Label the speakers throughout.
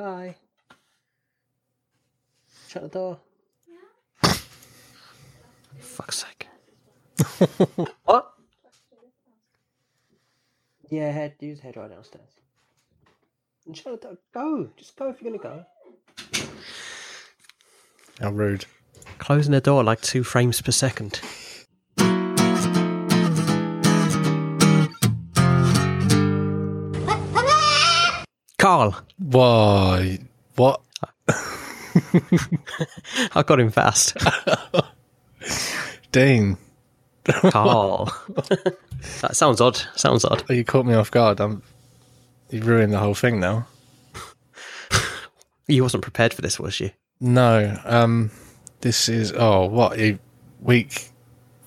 Speaker 1: Bye. Shut the door. Fuck's sake. what? Yeah, head. Use head right downstairs. And shut the door. Go. Just go if you're gonna go.
Speaker 2: How rude.
Speaker 1: Closing the door like two frames per second. Carl,
Speaker 2: Why? What?
Speaker 1: I got him fast.
Speaker 2: Dean,
Speaker 1: Carl. that sounds odd. Sounds odd.
Speaker 2: you caught me off guard. I'm. You ruined the whole thing now.
Speaker 1: You wasn't prepared for this, was you?
Speaker 2: No. Um. This is. Oh, what? Week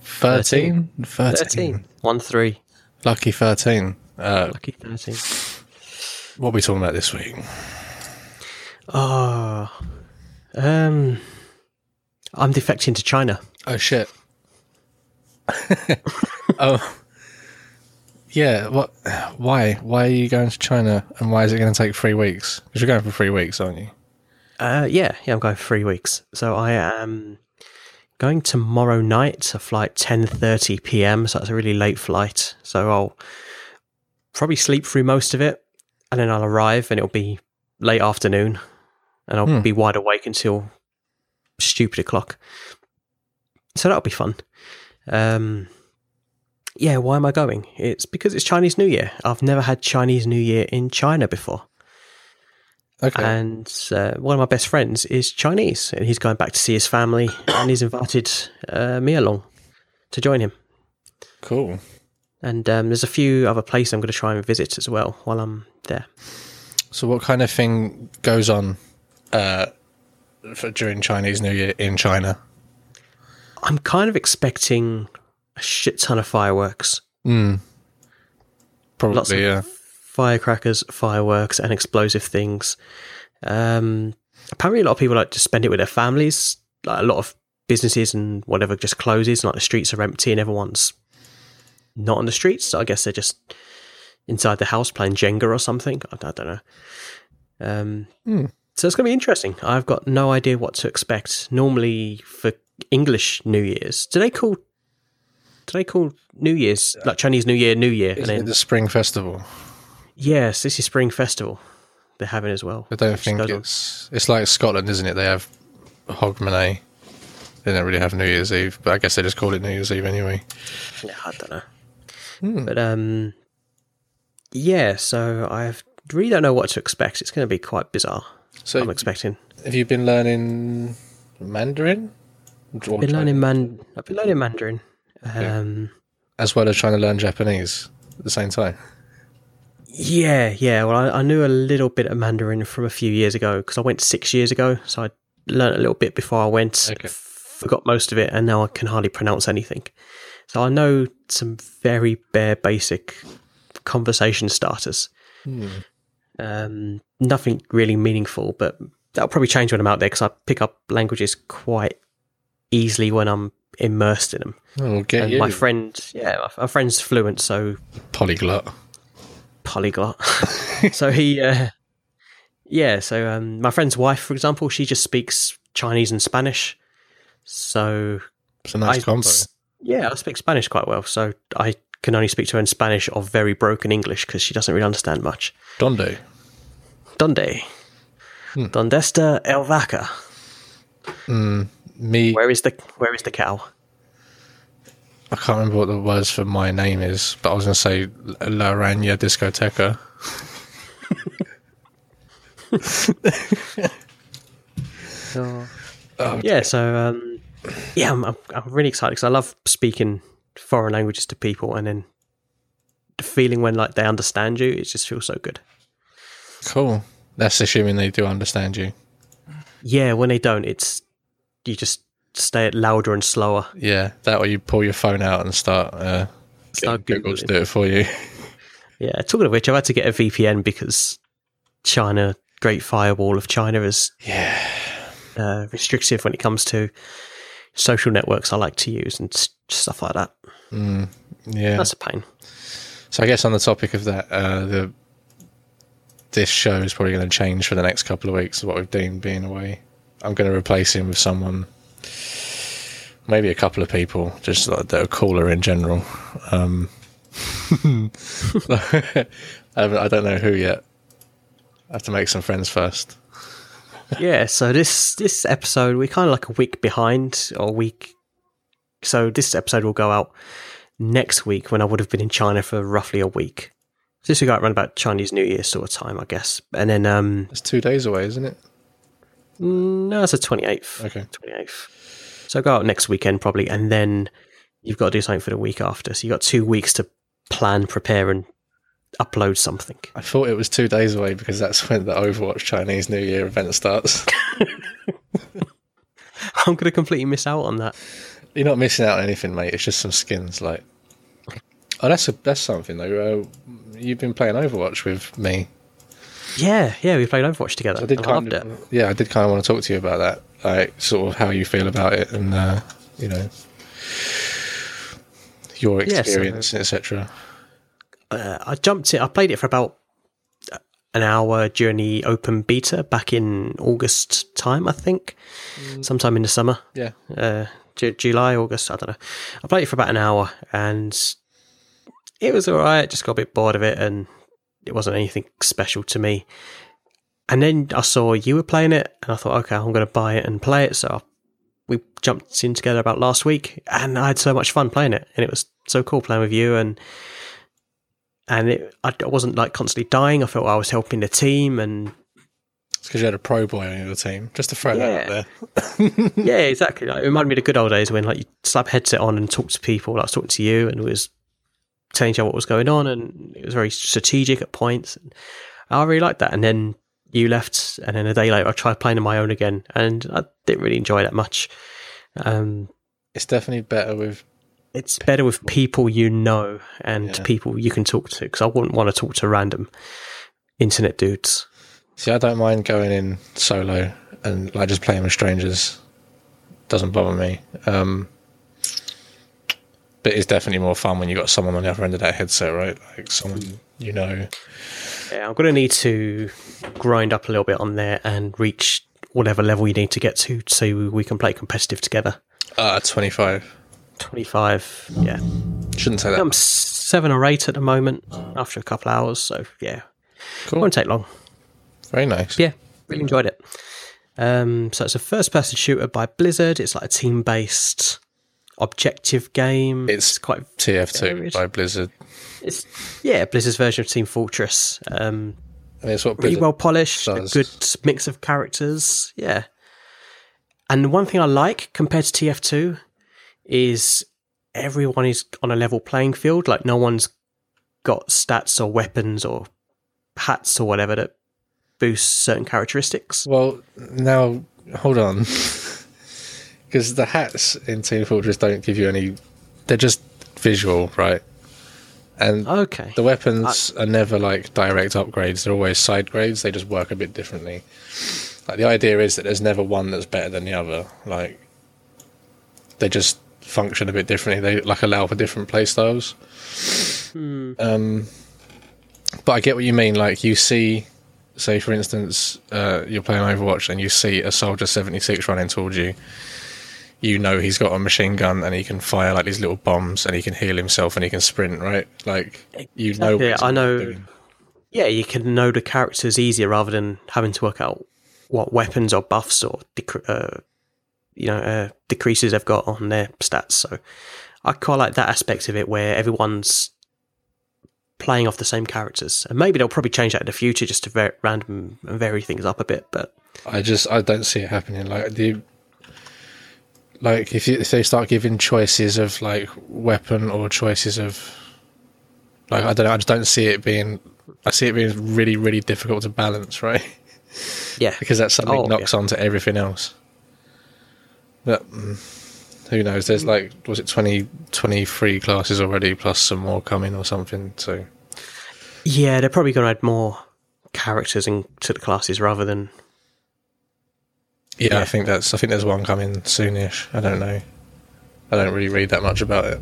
Speaker 2: 13? 13.
Speaker 1: 13. 1 3.
Speaker 2: Lucky 13. Uh,
Speaker 1: Lucky 13.
Speaker 2: What are we talking about this week?
Speaker 1: Oh. Um. I'm defecting to China.
Speaker 2: Oh, shit. oh. Yeah, what? Why? Why are you going to China and why is it going to take three weeks? Because you're going for three weeks, aren't you?
Speaker 1: Uh, yeah, yeah, I'm going for three weeks. So I am going tomorrow night, a flight 10.30 p.m. So that's a really late flight. So I'll probably sleep through most of it and then I'll arrive and it'll be late afternoon and I'll
Speaker 2: Hmm.
Speaker 1: be wide awake until stupid o'clock. So that'll be fun. Um, yeah, why am I going? It's because it's Chinese New Year. I've never had Chinese New Year in China before.
Speaker 2: Okay.
Speaker 1: And uh, one of my best friends is Chinese, and he's going back to see his family, and he's invited uh, me along to join him.
Speaker 2: cool.
Speaker 1: And um, there's a few other places I'm going to try and visit as well while I'm there.
Speaker 2: So, what kind of thing goes on uh, for during Chinese New Year in China?
Speaker 1: I'm kind of expecting a shit ton of fireworks,
Speaker 2: Mm. Probably,
Speaker 1: lots of
Speaker 2: yeah.
Speaker 1: firecrackers, fireworks, and explosive things. Um, apparently, a lot of people like to spend it with their families. Like a lot of businesses and whatever just closes, and like the streets are empty and everyone's not on the streets. So I guess they're just inside the house playing Jenga or something. I, I don't know. Um,
Speaker 2: Hmm.
Speaker 1: So it's going to be interesting. I've got no idea what to expect. Normally for English New Year's, do they call do they call New Year's like Chinese New Year New Year?
Speaker 2: Is it the Spring Festival?
Speaker 1: Yes, this is Spring Festival they're having as well.
Speaker 2: I don't think
Speaker 1: goes on-
Speaker 2: it's. It's like Scotland, isn't it? They have Hogmanay. They don't really have New Year's Eve, but I guess they just call it New Year's Eve anyway.
Speaker 1: Yeah, I don't know.
Speaker 2: Hmm.
Speaker 1: But um, yeah. So I really don't know what to expect. It's going to be quite bizarre.
Speaker 2: So,
Speaker 1: I'm expecting.
Speaker 2: have you been learning Mandarin? Or
Speaker 1: Been learning man. I've been learning Mandarin. Um,
Speaker 2: as well as trying to learn Japanese at the same time.
Speaker 1: yeah, yeah. Well, I, I knew a little bit of Mandarin from a few years ago because I went six years ago. So I learned a little bit before I went.
Speaker 2: Okay.
Speaker 1: Forgot most of it, and now I can hardly pronounce anything. So I know some very bare basic conversation starters.
Speaker 2: Hmm.
Speaker 1: Um, nothing really meaningful, but that'll probably change when I'm out there because I pick up languages quite easily when I'm immersed in them.
Speaker 2: Oh, get
Speaker 1: and
Speaker 2: you.
Speaker 1: my friend, yeah, my, friend's fluent, so
Speaker 2: Polyglot.
Speaker 1: polyglot. so he, uh, yeah, so um, my friend's wife, for example, she just speaks Chinese and Spanish. So
Speaker 2: It's a nice
Speaker 1: I-
Speaker 2: combo.
Speaker 1: Yeah, I speak Spanish quite well. So I can only speak to her in Spanish or very broken English because she doesn't really understand much.
Speaker 2: Donde.
Speaker 1: Donde?
Speaker 2: Hmm.
Speaker 1: Donde está el vaca?
Speaker 2: Me,
Speaker 1: Where is the Where is the cow?
Speaker 2: I can't remember what the words for my name is, but I was going to say La Araña Discoteca.
Speaker 1: Oh.
Speaker 2: Oh,
Speaker 1: Yeah, so um, yeah, I'm, I'm I'm really excited because I love speaking foreign languages to people, and then the feeling when like they understand you, it just feels so good.
Speaker 2: Cool. That's assuming they do understand you.
Speaker 1: Yeah, when they don't, it's you just stay it louder and slower.
Speaker 2: Yeah, that way you pull your phone out and start, uh,
Speaker 1: Start
Speaker 2: Google to do it for you.
Speaker 1: Yeah, talking of which, I've had to get a VPN because China, Great Firewall of China, is
Speaker 2: Yeah.
Speaker 1: uh, restrictive when it comes to social networks I like to use and stuff like that.
Speaker 2: Mm, yeah.
Speaker 1: That's a pain.
Speaker 2: So I guess on the topic of that, uh, the this show is probably going to change for the next couple of weeks. What we've done being away, I'm going to replace him with someone, maybe a couple of people, just like that are cooler in general. Um, I don't know who yet. I have to make some friends first.
Speaker 1: Yeah, so this this episode we're kind of like a week behind or a week. So this episode will go out next week when I would have been in China for roughly a week. So this will go out around about Chinese New Year sort of time, I guess. And then um
Speaker 2: It's two days away, isn't it?
Speaker 1: no, it's the twenty eighth.
Speaker 2: Okay.
Speaker 1: Twenty eighth. So go out next weekend probably, and then you've got to do something for the week after. So you have got two weeks to plan, prepare, and upload something.
Speaker 2: I thought it was two days away because that's when the Overwatch Chinese New Year event starts.
Speaker 1: I'm going to completely miss out on that.
Speaker 2: You're not missing out on anything, mate. It's just some skins. Like, oh, that's a, that's something though. Uh, you've been playing Overwatch with me.
Speaker 1: Yeah, yeah, we played Overwatch together.
Speaker 2: I did
Speaker 1: I
Speaker 2: kind
Speaker 1: loved
Speaker 2: of,
Speaker 1: it.
Speaker 2: yeah, I did kind of want to talk to you about that, like sort of how you feel about it, and uh, you know your
Speaker 1: Yeah, so-
Speaker 2: experience, etc.
Speaker 1: uh, I jumped it. I played it for about an hour during the open beta back in August time, I think, sometime in the summer,
Speaker 2: Yeah,
Speaker 1: uh, Ju- July, August. I don't know. I played it for about an hour, and it was all right. Just got a bit bored of it, and it wasn't anything special to me. And then I saw you were playing it, and I thought, okay, I'm going to buy it and play it. So we jumped in together about last week, and I had so much fun playing it, and it was so cool playing with you and and it, I, wasn't like constantly dying. I felt I was helping the team, and
Speaker 2: it's because you had a pro boy on your team. Just to throw that
Speaker 1: Yeah.
Speaker 2: out there.
Speaker 1: yeah, exactly. Like, it reminded me of the good old days when like you slap a headset on and talk to people. Like I was talking to you, and it was telling each other what was going on, and it was very strategic at points. And I really liked that. And then you left, and then a day later, I tried playing on my own again, and I didn't really enjoy that much. Um,
Speaker 2: It's definitely better with
Speaker 1: it's better with people you know and
Speaker 2: Yeah.
Speaker 1: people you can talk to because I wouldn't want to talk to random internet dudes.
Speaker 2: See, I don't mind going in solo and like just playing with strangers. Doesn't bother me. Um, but it's definitely more fun when you've got someone on the other end of that headset, right? Like someone you know.
Speaker 1: Yeah, I'm going to need to grind up a little bit on there and reach whatever level you need to get to so we can play competitive together.
Speaker 2: Uh, 25.
Speaker 1: 25, yeah.
Speaker 2: Shouldn't say that.
Speaker 1: I'm seven or eight at the moment after a couple hours, so yeah,
Speaker 2: Cool.
Speaker 1: won't take long.
Speaker 2: Very nice.
Speaker 1: Yeah, really enjoyed it. Um, so it's a first-person shooter by Blizzard. It's like a team-based objective game.
Speaker 2: It's
Speaker 1: quite
Speaker 2: TF2
Speaker 1: Varied.
Speaker 2: by Blizzard.
Speaker 1: It's yeah, Blizzard's version of Team Fortress. Um,
Speaker 2: And it's what
Speaker 1: really well polished, a good mix of characters. Yeah, and one thing I like compared to TF2 is everyone is on a level playing field. Like no one's got stats or weapons or hats or whatever that boost certain characteristics.
Speaker 2: Well, now hold on, because the hats in Team Fortress don't give you any. They're just visual, right? And
Speaker 1: Okay,
Speaker 2: the weapons are never like direct upgrades. They're always side grades. They just work a bit differently. Like the idea is that there's never one that's better than the other. Like they just function a bit differently. They like allow for different play styles. Um, but I get what you mean. Like you see, say for instance, uh, you're playing Overwatch and you see a soldier 76 running towards you. You know he's got a machine gun and he can fire like these little bombs and he can heal himself and he can sprint, right? Like you know.
Speaker 1: Exactly,
Speaker 2: he's
Speaker 1: I know-
Speaker 2: doing.
Speaker 1: yeah, you can know the characters easier rather than having to work out what weapons or buffs or decre- uh, you know uh, decreases they've got on their stats. So I quite like that aspect of it where everyone's playing off the same characters, and maybe they'll probably change that in the future just to ver- random and vary things up a bit. But
Speaker 2: I just I don't see it happening. Like the like if you, if they start giving choices of like weapon or choices of like I don't know, I just don't see it being. I see it being really really difficult to balance, right?
Speaker 1: yeah,
Speaker 2: Because that suddenly
Speaker 1: Oh,
Speaker 2: knocks onto everything else. But mm, who knows? There's like was it 20, 23 classes already, plus some more coming or something. So
Speaker 1: yeah, they're probably going to add more characters into the classes rather than
Speaker 2: yeah, I think that's I think there's one coming soonish. I don't know. I don't really read that much about it.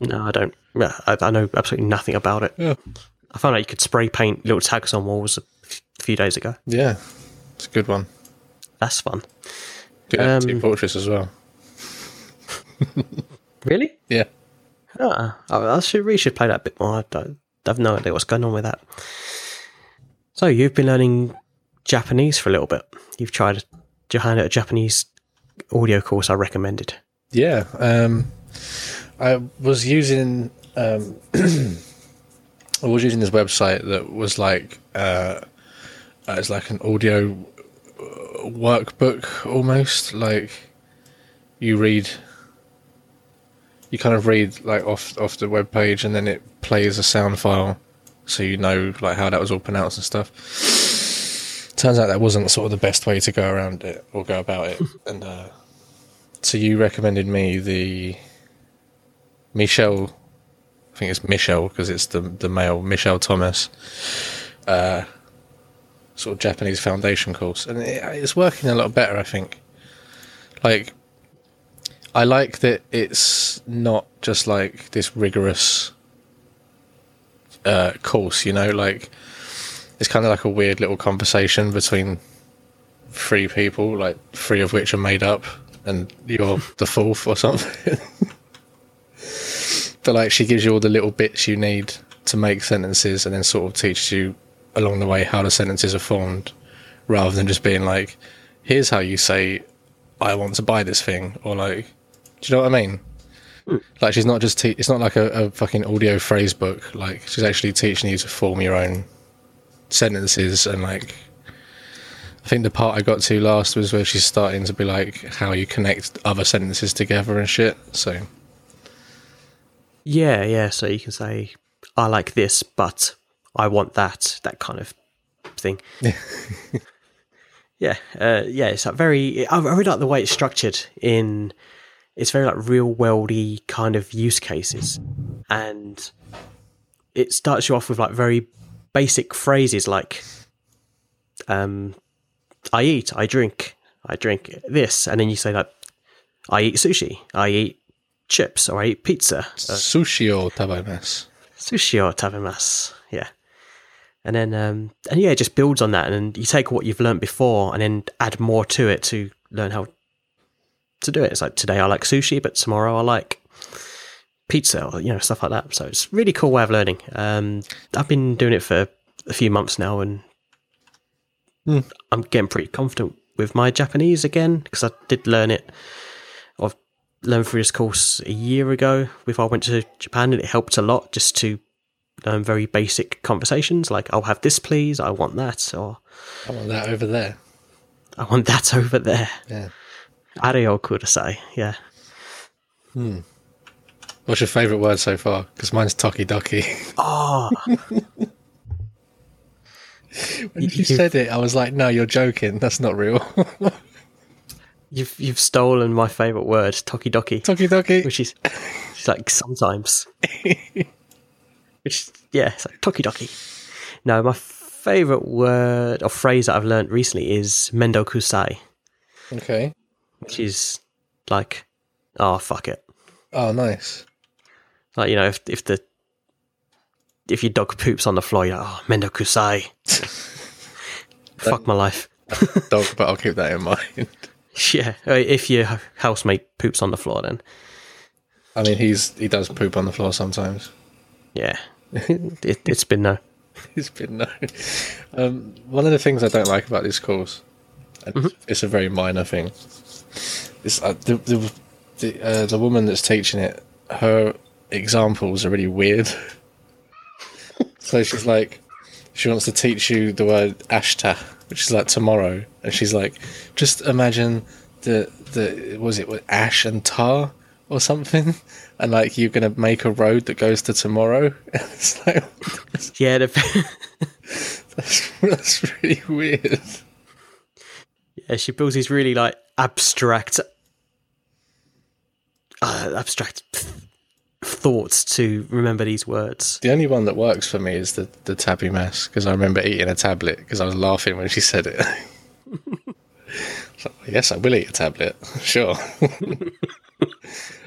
Speaker 1: no, I don't. yeah, I, I know absolutely nothing about it.
Speaker 2: Yeah.
Speaker 1: I found out you could spray paint little tags on walls a few days ago.
Speaker 2: Yeah, it's a good one.
Speaker 1: That's fun.
Speaker 2: Good
Speaker 1: Um,
Speaker 2: Team Fortress as well.
Speaker 1: Really?
Speaker 2: Yeah.
Speaker 1: Ah, I should really should play that a bit more. I don't, I have no idea what's going on with that. So you've been learning Japanese for a little bit. You've tried Johanna a Japanese audio course I recommended.
Speaker 2: Yeah. Um, I was using um, I was using this website that was like uh, uh, it's like an audio workbook almost. Like you read, you kind of read like off off the web page, and then it plays a sound file, so you know like how that was all pronounced and stuff. Turns out that wasn't sort of the best way to go around it or go about it, and. Uh, so you recommended me the Michelle, I think it's Michelle because it's the the male Michel Thomas, uh, sort of Japanese foundation course, and it, it's working a lot better. I think. Like, I like that it's not just like this rigorous uh, course. You know, like it's kind of like a weird little conversation between three people, like three of which are made up, and you're the fourth or something. but like, she gives you all the little bits you need to make sentences, and then sort of teaches you along the way how the sentences are formed, rather than just being like, "Here's how you say, I want to buy this thing," or like, do you know what I mean? Hmm. Like, she's not just te- it's not like a, a fucking audio phrase book. Like, she's actually teaching you to form your own sentences and like I think the part I got to last was where she's starting to be like how you connect other sentences together and shit. So
Speaker 1: Yeah, yeah. So you can say, I like this, but I want that, that kind of thing. yeah, uh, yeah. It's like very. I really like the way it's structured. In it's very like real worldy kind of use cases, and it starts you off with like very basic phrases like, um, "I eat, I drink, I drink this," and then you say like, "I eat sushi, I eat chips, or I eat pizza." Uh,
Speaker 2: sushi or tabemasu.
Speaker 1: sushi or tabemasu. And then, um, and yeah, it just builds on that. And you take what you've learned before and then add more to it to learn how to do it. It's like today I like sushi, but tomorrow I like pizza or, you know, stuff like that. So it's a really cool way of learning. Um, I've been doing it for a few months now and
Speaker 2: Hmm.
Speaker 1: I'm getting pretty confident with my Japanese again because I did learn it. I've learned through this course a year ago before I went to Japan and it helped a lot just to learn very basic conversations like I'll have this please, I want that, or
Speaker 2: I want that over there.
Speaker 1: I want that over there.
Speaker 2: Yeah.
Speaker 1: Areo kudasai, yeah. Hmm.
Speaker 2: What's your favourite word so far? Because mine's Tokidoki.
Speaker 1: Oh,
Speaker 2: when you said it, I was like, no, you're joking. That's not real.
Speaker 1: you've you've stolen my favourite word, tokidoki,
Speaker 2: Tokidoki.
Speaker 1: which is it's like sometimes. Which yeah, it's like tokidoki. No, my favourite word or phrase that I've learned recently is mendokusai,
Speaker 2: Okay.
Speaker 1: which is like, oh fuck it.
Speaker 2: Oh, nice.
Speaker 1: Like you know, if if the if your dog poops on the floor, you're like, oh mendokusai. Fuck my life.
Speaker 2: Dog, but I'll keep that in mind.
Speaker 1: Yeah, uh, if your housemate poops on the floor, then
Speaker 2: I mean, he's he does poop on the floor sometimes.
Speaker 1: yeah, it, it's been no.
Speaker 2: It's been known. Um, one of the things I don't like about this course, and it's a very minor thing, is uh, the the the, uh, the woman that's teaching it. Her examples are really weird. so she's like, she wants to teach you the word ashta, which is like tomorrow, and she's like, just imagine the the was it with ash and tar or something, and like you're gonna make a road that goes to tomorrow. it's like.
Speaker 1: Yeah, the,
Speaker 2: That's, that's really weird.
Speaker 1: yeah, she builds these really like abstract, uh, abstract thoughts to remember these words.
Speaker 2: The only one that works for me is the the tabby mass because I remember eating a tablet because I was laughing when she said it. so, yes, I will eat a tablet. Sure.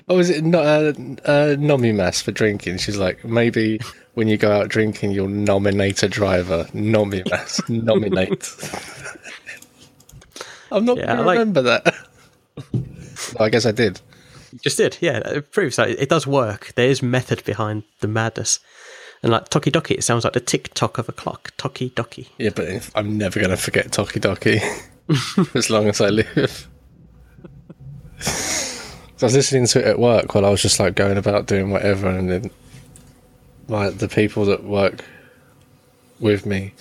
Speaker 2: Oh, is it not uh, uh, nomimas for drinking? She's like, maybe when you go out drinking, you'll nominate a driver. Nomimas, nominate. I'm not
Speaker 1: Yeah,
Speaker 2: going to
Speaker 1: like-
Speaker 2: remember that. Oh, I guess I did.
Speaker 1: You just did, yeah. It proves that it does work. There is method behind the madness. And like Toki Doki, it sounds like the tick tock of a clock. Toki Doki.
Speaker 2: Yeah, but if, I'm never going to forget Toki Doki as long as I live. I was listening to it at work while I was just like going about doing whatever, and then like the people that work with me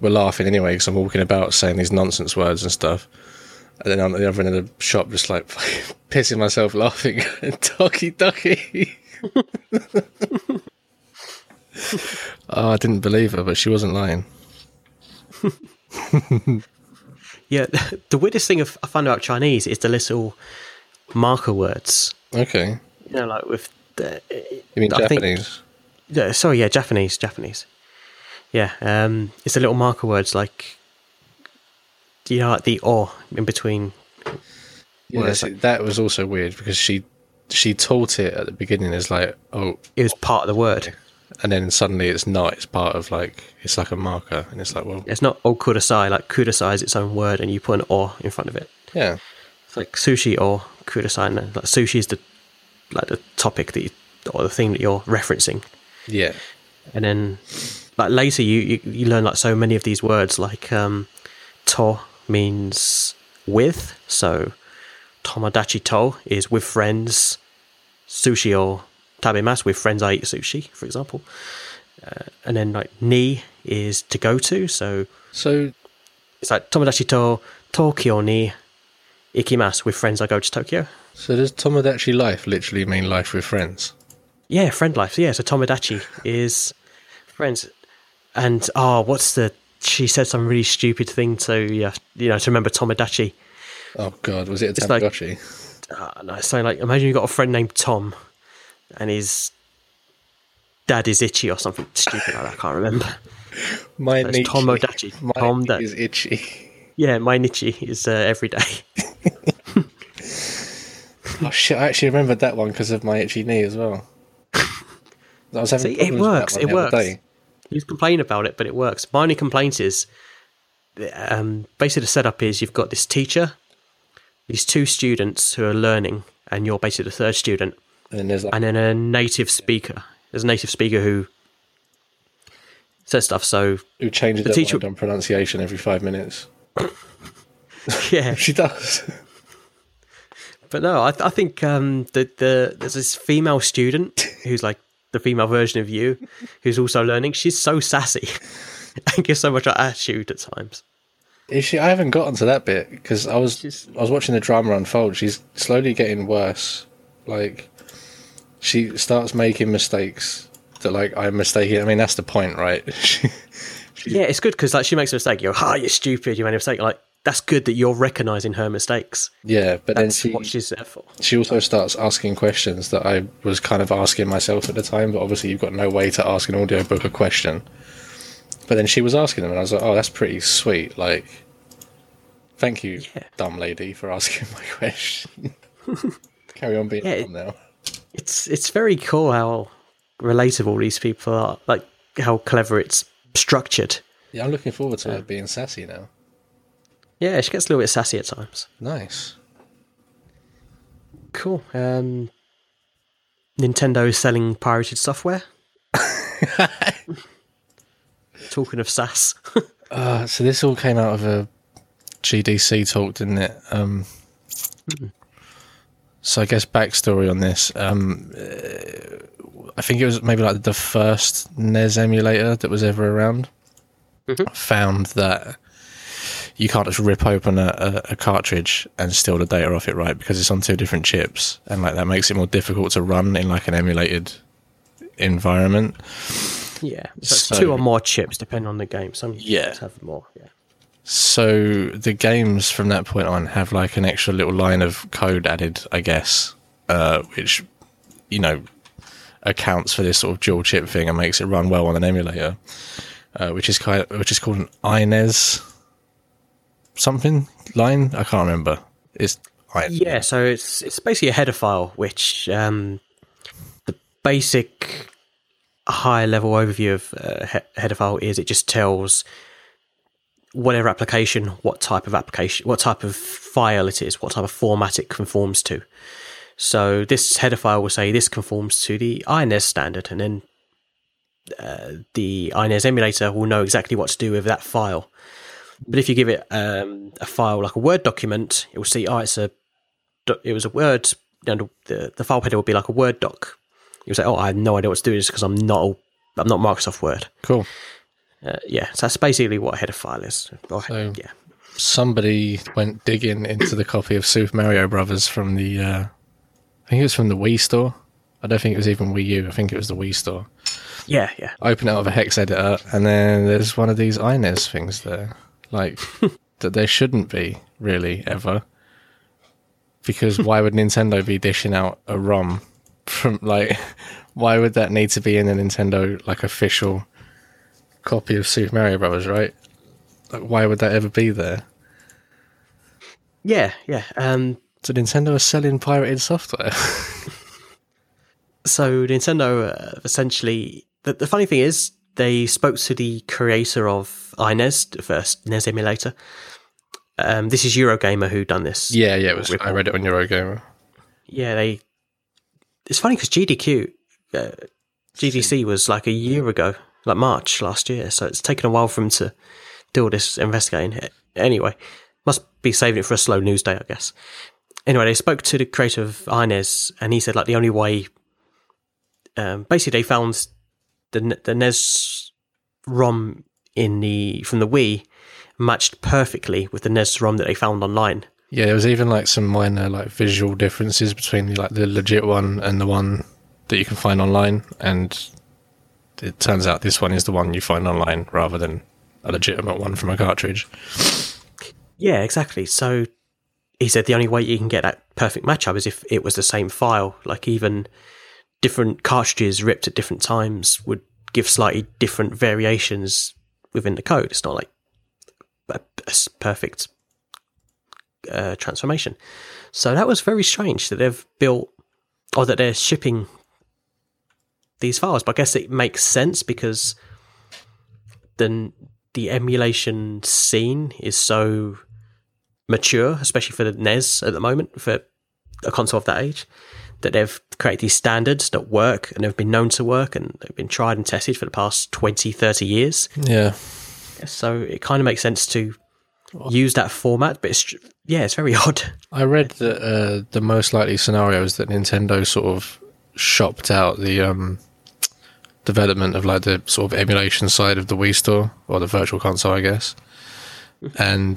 Speaker 2: were laughing anyway because I'm walking about saying these nonsense words and stuff. And then I'm at the other end of the shop, just like pissing myself laughing. Toki Doki. oh, I didn't believe her, but she wasn't lying.
Speaker 1: Yeah, the weirdest thing I find about Chinese is the little marker words.
Speaker 2: Okay.
Speaker 1: You know, like with the.
Speaker 2: You mean
Speaker 1: I think-
Speaker 2: Japanese?
Speaker 1: Yeah, sorry, yeah, Japanese, Japanese. Yeah, um, it's the little marker words like. You know, like the or in between.
Speaker 2: Yeah, see, that was also weird because she she taught it at the beginning as like oh,
Speaker 1: It was part of the word.
Speaker 2: and then suddenly it's not. It's part of like it's like a marker, and it's like well,
Speaker 1: It's not oh kudasai, like kudasai is its own word and you put an or in front of it.
Speaker 2: yeah,
Speaker 1: It's like sushi or kudasai. And like sushi is the like the topic that you, or the thing that you're referencing.
Speaker 2: yeah,
Speaker 1: and then like later you, you you learn like so many of these words like um to means with so tomodachi to is with friends sushi or tabemas with friends i eat sushi for example uh, and then like ni is to go to so
Speaker 2: So
Speaker 1: it's like tomodachi to tokyo ni ikimasu with friends i go to tokyo
Speaker 2: so does Tomodachi life literally mean life with friends?
Speaker 1: Yeah, friend life. Yeah, so Tomodachi is friends. And oh, what's the? She said some really stupid thing to yeah, you know, to remember Tomodachi.
Speaker 2: Oh God, was it a
Speaker 1: It's like-
Speaker 2: Tamagotchi?
Speaker 1: Uh, no, so like, imagine you got a friend named Tom, and his dad is itchy or something stupid like that. I can't remember.
Speaker 2: My.
Speaker 1: Tomodachi.
Speaker 2: My
Speaker 1: Tom that-
Speaker 2: is itchy.
Speaker 1: Yeah, my Nichi is uh, every day.
Speaker 2: Oh shit! I actually remembered that one because of my itchy knee as well. I was having
Speaker 1: See, it
Speaker 2: problems with that
Speaker 1: works, it works. You complain about it, but it works. My only complaint is um, basically the setup is you've got this teacher, these two students who are learning, and you're basically the third student,
Speaker 2: And like
Speaker 1: and then a native speaker. There's a native speaker who says stuff. So
Speaker 2: who changes
Speaker 1: the teacher-
Speaker 2: on pronunciation every five minutes.
Speaker 1: yeah,
Speaker 2: She does.
Speaker 1: but no, I, I think um, the the there's this female student who's like the female version of you, who's also learning. She's so sassy and gives so much attitude at times.
Speaker 2: Is she? I haven't gotten to that bit because I was
Speaker 1: She's-
Speaker 2: I was watching the drama unfold. She's slowly getting worse. Like she starts making mistakes that like I'm mistaken. I mean that's the point, right? She- she-
Speaker 1: Yeah, it's good because like she makes a mistake. You're, ah, you're stupid. You made a mistake. Like that's good that you're recognizing her mistakes.
Speaker 2: yeah, but then
Speaker 1: That's
Speaker 2: she
Speaker 1: what she's there for.
Speaker 2: she also starts asking questions that I was kind of asking myself at the time. But obviously, you've got no way to ask an audiobook a question. But then she was asking them, and I was like, "Oh, that's pretty sweet." Like, thank you,
Speaker 1: Yeah.
Speaker 2: dumb lady, for asking my question. Carry on being
Speaker 1: Yeah,
Speaker 2: dumb now.
Speaker 1: It's it's very cool how relatable these people are. Like how clever it's structured.
Speaker 2: Yeah, I'm looking forward to her being sassy now.
Speaker 1: Yeah, she gets a little bit sassy at times.
Speaker 2: Nice.
Speaker 1: Cool. Um, Nintendo is selling pirated software. Talking of sass,
Speaker 2: Uh, so this all came out of a GDC talk, didn't it? Um, so I guess backstory on this. Um, uh, I think it was maybe like the first NES emulator that was ever around. Found that you can't just rip open a, a, a cartridge and steal the data off it, right? Because it's on two different chips, and like that makes it more difficult to run in like an emulated environment.
Speaker 1: yeah. So
Speaker 2: So-
Speaker 1: two or more chips, depending on the game. Some
Speaker 2: Yeah.
Speaker 1: chips have more. Yeah.
Speaker 2: So the games from that point on have like an extra little line of code added, I guess, uh, which you know accounts for this sort of dual chip thing and makes it run well on an emulator, uh, which is kind which is called an INES something line. I can't remember. It's
Speaker 1: Yeah, so it's it's basically a header file, which um, the basic high level overview of uh, he- header file is it just tells whatever application, what type of application, what type of file it is, what type of format it conforms to. So this header file will say this conforms to the INES standard, and then uh, the INES emulator will know exactly what to do with that file. But if you give it um, a file like a Word document, it will see, oh, it's a it was a Word, and the the file header will be like a Word doc. You'll say, oh, I have no idea what to do with this because I'm not a- I'm not Microsoft Word.
Speaker 2: Cool.
Speaker 1: Uh, yeah, so that's basically what a header file is. Or,
Speaker 2: So-
Speaker 1: yeah,
Speaker 2: Somebody went digging into the copy of Super Mario Brothers from the. Uh, I think it was from the Wii store. I don't think it was even Wii U. I think it was the Wii store.
Speaker 1: yeah, yeah.
Speaker 2: Open it up with a hex editor, and then there's one of these INES things there, like that there shouldn't be really ever. Because why would Nintendo be dishing out a ROM from like? Why would that need to be in a Nintendo like official copy of Super Mario Brothers? Right? Like, why would that ever be there?
Speaker 1: Yeah, yeah. Um,
Speaker 2: So Nintendo is selling pirated software.
Speaker 1: so Nintendo uh, essentially the, the funny thing is they spoke to the creator of iNES, the first NES emulator. Um, this is Eurogamer who done this.
Speaker 2: yeah, yeah. It was. I read it on Eurogamer.
Speaker 1: yeah. They. It's funny because GDQ, uh, GDC was like a year ago, like March last year. So it's taken a while for them to do all this investigating. Anyway, must be saving it for a slow news day, I guess. Anyway, they spoke to the creator of iNES, and he said like the only way, um, basically, they found the the NES ROM in the from the Wii matched perfectly with the NES ROM that they found online.
Speaker 2: Yeah, there was even like some minor like visual differences between like the legit one and the one that you can find online, and it turns out this one is the one you find online rather than a legitimate one from a cartridge.
Speaker 1: Yeah, exactly. So he said the only way you can get that perfect matchup is if it was the same file. Like even different cartridges ripped at different times would give slightly different variations within the code. It's not like a perfect uh, transformation. So that was very strange that they've built or that they're shipping these files. But I guess it makes sense because then the emulation scene is so mature, especially for the NES at the moment, for a console of that age, that they've created these standards that work and have been known to work and they've been tried and tested for the past 20, 30 years.
Speaker 2: Yeah,
Speaker 1: So it kind of makes sense to use that format, but it's, yeah, it's very odd.
Speaker 2: I read that uh, the most likely scenario is that Nintendo sort of shopped out the um, development of like the sort of emulation side of the Wii store or the Virtual Console, I guess. And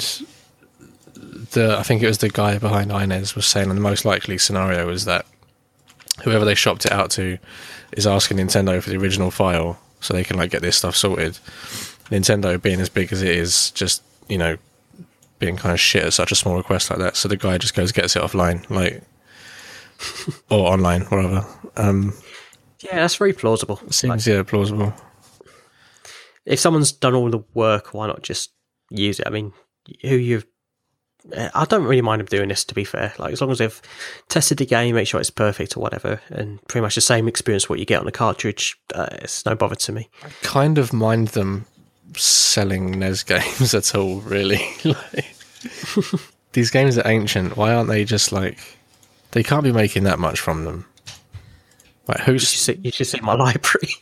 Speaker 2: the I think it was the guy behind iNES was saying the most likely scenario is that whoever they shopped it out to is asking Nintendo for the original file so they can like get this stuff sorted. Nintendo being as big as it is, just you know, being kind of shit at such a small request like that. So the guy just goes gets it offline, like or online, whatever. Um,
Speaker 1: Yeah, that's very plausible.
Speaker 2: seems yeah plausible.
Speaker 1: if someone's done all the work, why not just use it? I mean, who you? I don't really mind them doing this. To be fair, like as long as they've tested the game, make sure it's perfect or whatever, and pretty much the same experience what you get on a cartridge, uh, it's no bother to me.
Speaker 2: I kind of mind them selling NES games at all, really. like, these games are ancient. Why aren't they just like? They can't be making that much from them. Like
Speaker 1: You
Speaker 2: who's
Speaker 1: should see, you should see my library.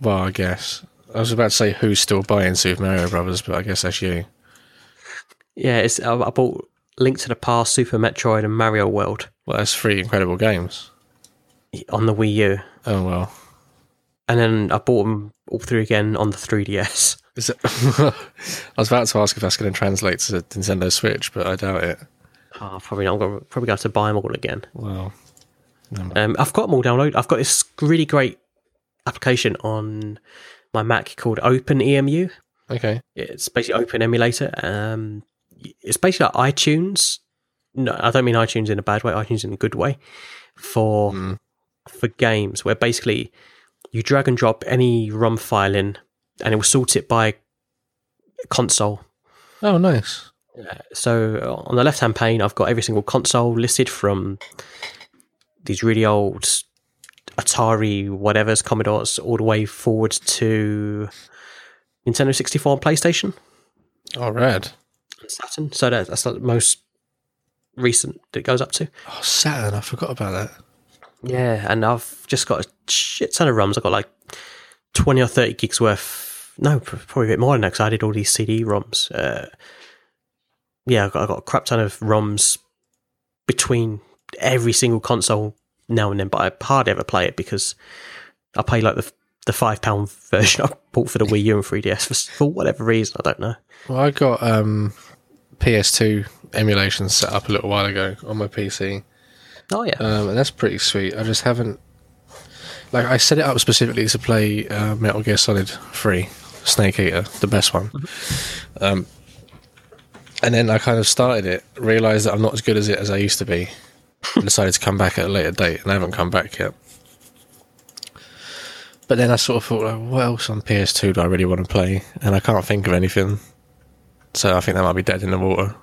Speaker 2: Well, I guess I was about to say who's still buying Super Mario Brothers, but I guess that's you.
Speaker 1: Yeah, it's I, I bought Link to the Past, Super Metroid, and Mario World
Speaker 2: Well, that's three incredible games.
Speaker 1: on the Wii U,
Speaker 2: Oh well,
Speaker 1: and then I bought them all three again on the 3DS.
Speaker 2: is it? I was about to ask if that's going to translate to Nintendo Switch, but I doubt it.
Speaker 1: Oh, probably not. I'm gonna, probably going to have to buy them all again.
Speaker 2: Well,
Speaker 1: Um, I've got them all downloaded. I've got this really great application on my Mac called OpenEMU.
Speaker 2: okay,
Speaker 1: It's basically Open Emulator. Um, it's basically like iTunes. No, I don't mean iTunes in a bad way. iTunes in a good way for
Speaker 2: Mm.
Speaker 1: for games where basically you drag and drop any ROM file in, and it will sort it by console.
Speaker 2: oh nice.
Speaker 1: So on the left hand pane, I've got every single console listed from these really old Atari, whatever's Commodores, all the way forward to Nintendo 64 and PlayStation.
Speaker 2: Oh,
Speaker 1: Saturn. So that, that's the most recent that it goes up to.
Speaker 2: Oh, Saturn. I forgot about that.
Speaker 1: Yeah, and I've just got a shit ton of ROMs. I've got like 20 or 30 gigs worth. No, probably a bit more than that because I did all these CD ROMs. Uh, yeah, I've got, I've got a crap ton of ROMs between every single console now and then, but I hardly ever play it because I play like the the five pound version I bought for the Wii U and 3DS for, for whatever reason. I don't know.
Speaker 2: Well, I got um, PS2 emulation set up a little while ago on my PC,
Speaker 1: Oh yeah,
Speaker 2: um, and that's pretty sweet. I just haven't. Like, I set it up specifically to play uh, Metal Gear Solid 3, Snake Eater, the best one. Um, and then I kind of started it, realised that I'm not as good as it as I used to be, and decided to come back at a later date, and I haven't come back yet. But then I sort of thought, like, what else on PS2 do I really want to play? And I can't think of anything. So I think that might be dead in the water.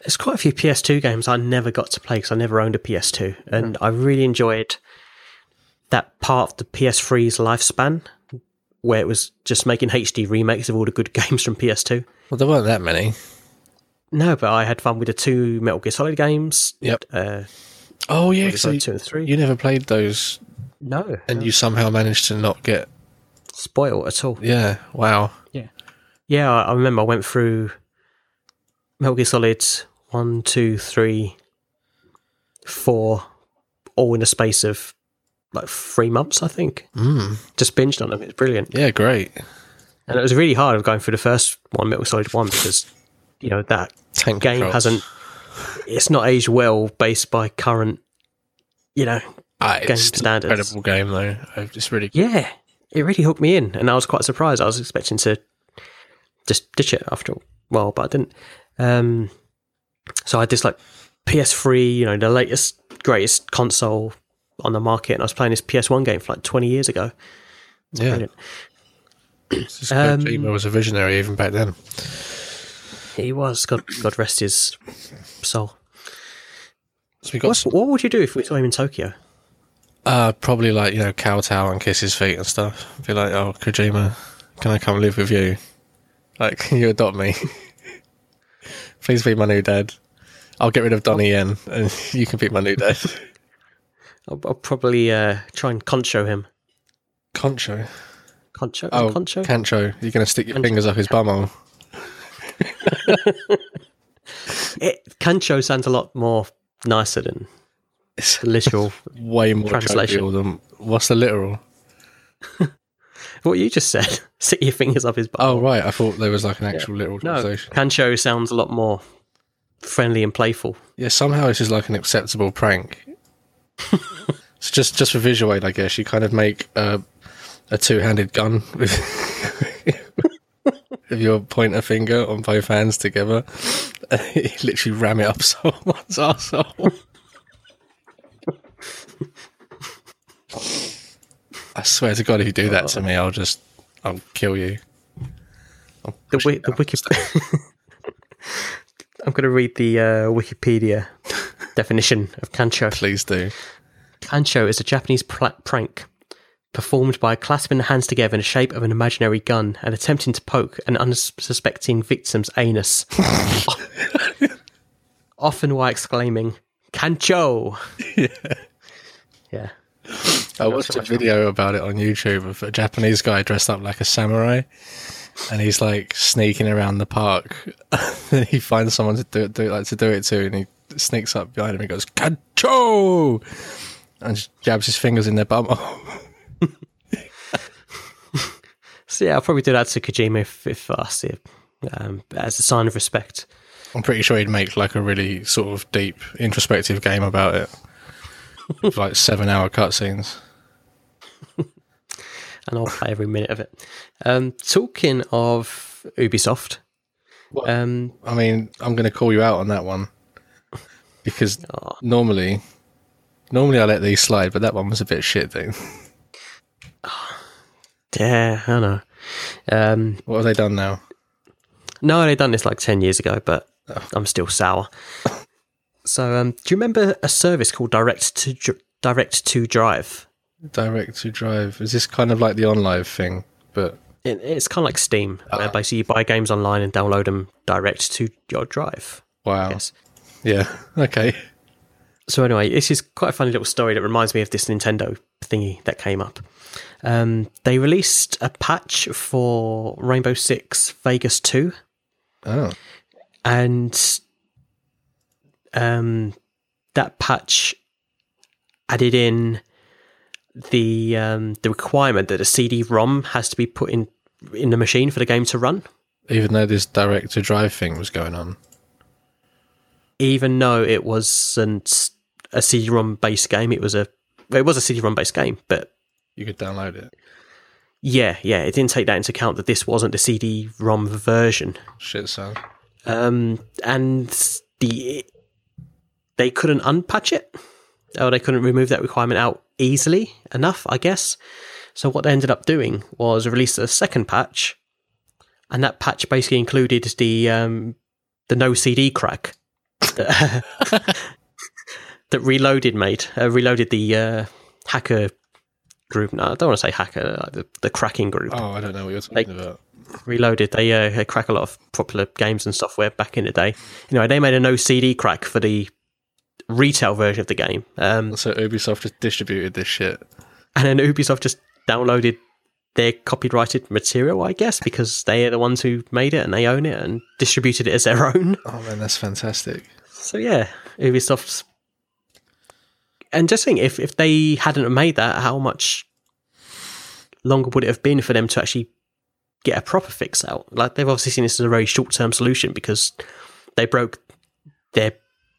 Speaker 1: there's quite a few PS2 games I never got to play because I never owned a PS2, and I really enjoyed that part of the PS3's lifespan where it was just making HD remakes of all the good games from PS2.
Speaker 2: Well, there weren't that many.
Speaker 1: No, but I had fun with the two Metal Gear Solid games.
Speaker 2: Yep.
Speaker 1: Uh,
Speaker 2: Oh yeah, so
Speaker 1: two and three.
Speaker 2: you never played those,
Speaker 1: no,
Speaker 2: and you somehow managed to not get.
Speaker 1: spoiled at all.
Speaker 2: Yeah, wow.
Speaker 1: Yeah, Yeah. I remember I went through Metal Gear Solid one, two, three, four, all in a space of like three months, I think.
Speaker 2: Mm.
Speaker 1: Just binged on them. It's brilliant,
Speaker 2: Yeah, great.
Speaker 1: and it was really hard of going through the first one, Metal Gear Solid one, because you know that
Speaker 2: Tank
Speaker 1: game
Speaker 2: controls.
Speaker 1: hasn't. It's not aged well based by current, you know.
Speaker 2: Ah,
Speaker 1: game standards.
Speaker 2: incredible game though. It's really
Speaker 1: Yeah, it really hooked me in, and I was quite surprised. I was expecting to just ditch it after a while, but I didn't. Um, so I had this like PS3, you know, the latest, greatest console on the market, and I was playing this PS1 game for like 20 years ago.
Speaker 2: yeah.
Speaker 1: Brilliant. Um,
Speaker 2: Kojima was a visionary even back then.
Speaker 1: He was God, God rest his soul.
Speaker 2: So we got
Speaker 1: What's, what would you do if we saw him in Tokyo?
Speaker 2: Uh, probably like you know kowtow and kiss his feet and stuff. Be like, oh Kojima, can I come live with you? Like, can you adopt me? Please be my new dad. I'll get rid of Donnie Yen, and you can be my new dad.
Speaker 1: I'll, I'll probably uh, try and concho him.
Speaker 2: Concho.
Speaker 1: Concho?
Speaker 2: Oh,
Speaker 1: concho?
Speaker 2: Kancho. You're going to stick your
Speaker 1: Kancho.
Speaker 2: fingers up his bumhole.
Speaker 1: it, concho sounds a lot more nicer than
Speaker 2: It's
Speaker 1: literal.
Speaker 2: way more
Speaker 1: Translation.
Speaker 2: than what's the literal?
Speaker 1: what you just said. Stick your fingers up his butt.
Speaker 2: Oh right, I thought there was like an actual literal
Speaker 1: no.
Speaker 2: translation.
Speaker 1: Kancho sounds a lot more friendly and playful.
Speaker 2: Yeah, somehow this is like an acceptable prank. it's just just for visual aid, I guess. You kind of make uh, a two-handed gun with, with your pointer finger on both hands together. you literally ram it up someone's arsehole. I swear to God, if you do that to me, I'll just, I'll kill you. I'll
Speaker 1: The,
Speaker 2: push
Speaker 1: wi-
Speaker 2: you
Speaker 1: the
Speaker 2: down.
Speaker 1: wiki. I'm going to read the uh, Wikipedia definition of Kancho.
Speaker 2: Please do.
Speaker 1: Kancho is a Japanese pl- prank performed by clasping the hands together in the shape of an imaginary gun and attempting to poke an unsuspecting victim's anus. Often while exclaiming, Kancho! Yeah.
Speaker 2: I watched a video about it on YouTube of a Japanese guy dressed up like a samurai, and he's like sneaking around the park. and he finds someone to do it, do it, like to do it to, and he sneaks up behind him and goes "Kancho," and just jabs his fingers in their bum.
Speaker 1: So yeah, I'll probably do that to Kojima if, if I see it, um, as a sign of respect.
Speaker 2: I'm pretty sure he'd make like a really sort of deep, introspective game about it, like seven-hour cutscenes.
Speaker 1: and I'll play every minute of it. Um, talking of Ubisoft,
Speaker 2: What?
Speaker 1: um,
Speaker 2: I mean, I'm going to call you out on that one because
Speaker 1: oh,
Speaker 2: normally, normally I let these slide, but that one was a bit shit. Thing.
Speaker 1: yeah, I know. Um,
Speaker 2: What have they done now?
Speaker 1: No, they done this like ten years ago, but I'm still sour. So, um, do you remember a service called Direct to Dr- Direct to Drive?
Speaker 2: Direct to drive. Is this kind of like the OnLive thing? But
Speaker 1: It, it's kind of like Steam, where basically you buy games online and download them direct to your drive.
Speaker 2: wow.
Speaker 1: Yes.
Speaker 2: Yeah. Okay.
Speaker 1: So anyway, this is quite a funny little story that reminds me of this Nintendo thingy that came up. Um, they released a patch for Rainbow Six Vegas Two.
Speaker 2: Oh.
Speaker 1: and um, that patch added in the um, the requirement that a CD-ROM has to be put in in the machine for the game to run,
Speaker 2: Even though this direct to drive thing was going on.
Speaker 1: even though it wasn't a CD-ROM based game. It was a it was a CD-ROM based game, but
Speaker 2: You could download it.
Speaker 1: yeah, yeah, it didn't take that into account that this wasn't the CD-ROM version.
Speaker 2: Shit, son.
Speaker 1: um, and the they couldn't unpatch it, or they couldn't remove that requirement out easily enough, I guess. So what they ended up doing was release a second patch, and that patch basically included the um, the no CD crack that, that Reloaded made. Uh, Reloaded the uh, hacker group. No, I don't want to say hacker. Like the, the cracking group.
Speaker 2: Oh, I don't know what you're talking about.
Speaker 1: Reloaded. They uh, they crack a lot of popular games and software back in the day. You know, they made a no CD crack for the retail version of the game, um,
Speaker 2: So Ubisoft just distributed this shit.
Speaker 1: and then Ubisoft just downloaded their copyrighted material, I guess, because they are the ones who made it and they own it and distributed it as their own.
Speaker 2: Oh man, that's fantastic.
Speaker 1: So yeah, Ubisoft's. And just think, if if they hadn't made that, how much longer would it have been for them to actually get a proper fix out? Like they've obviously seen this as a very short term solution because they broke their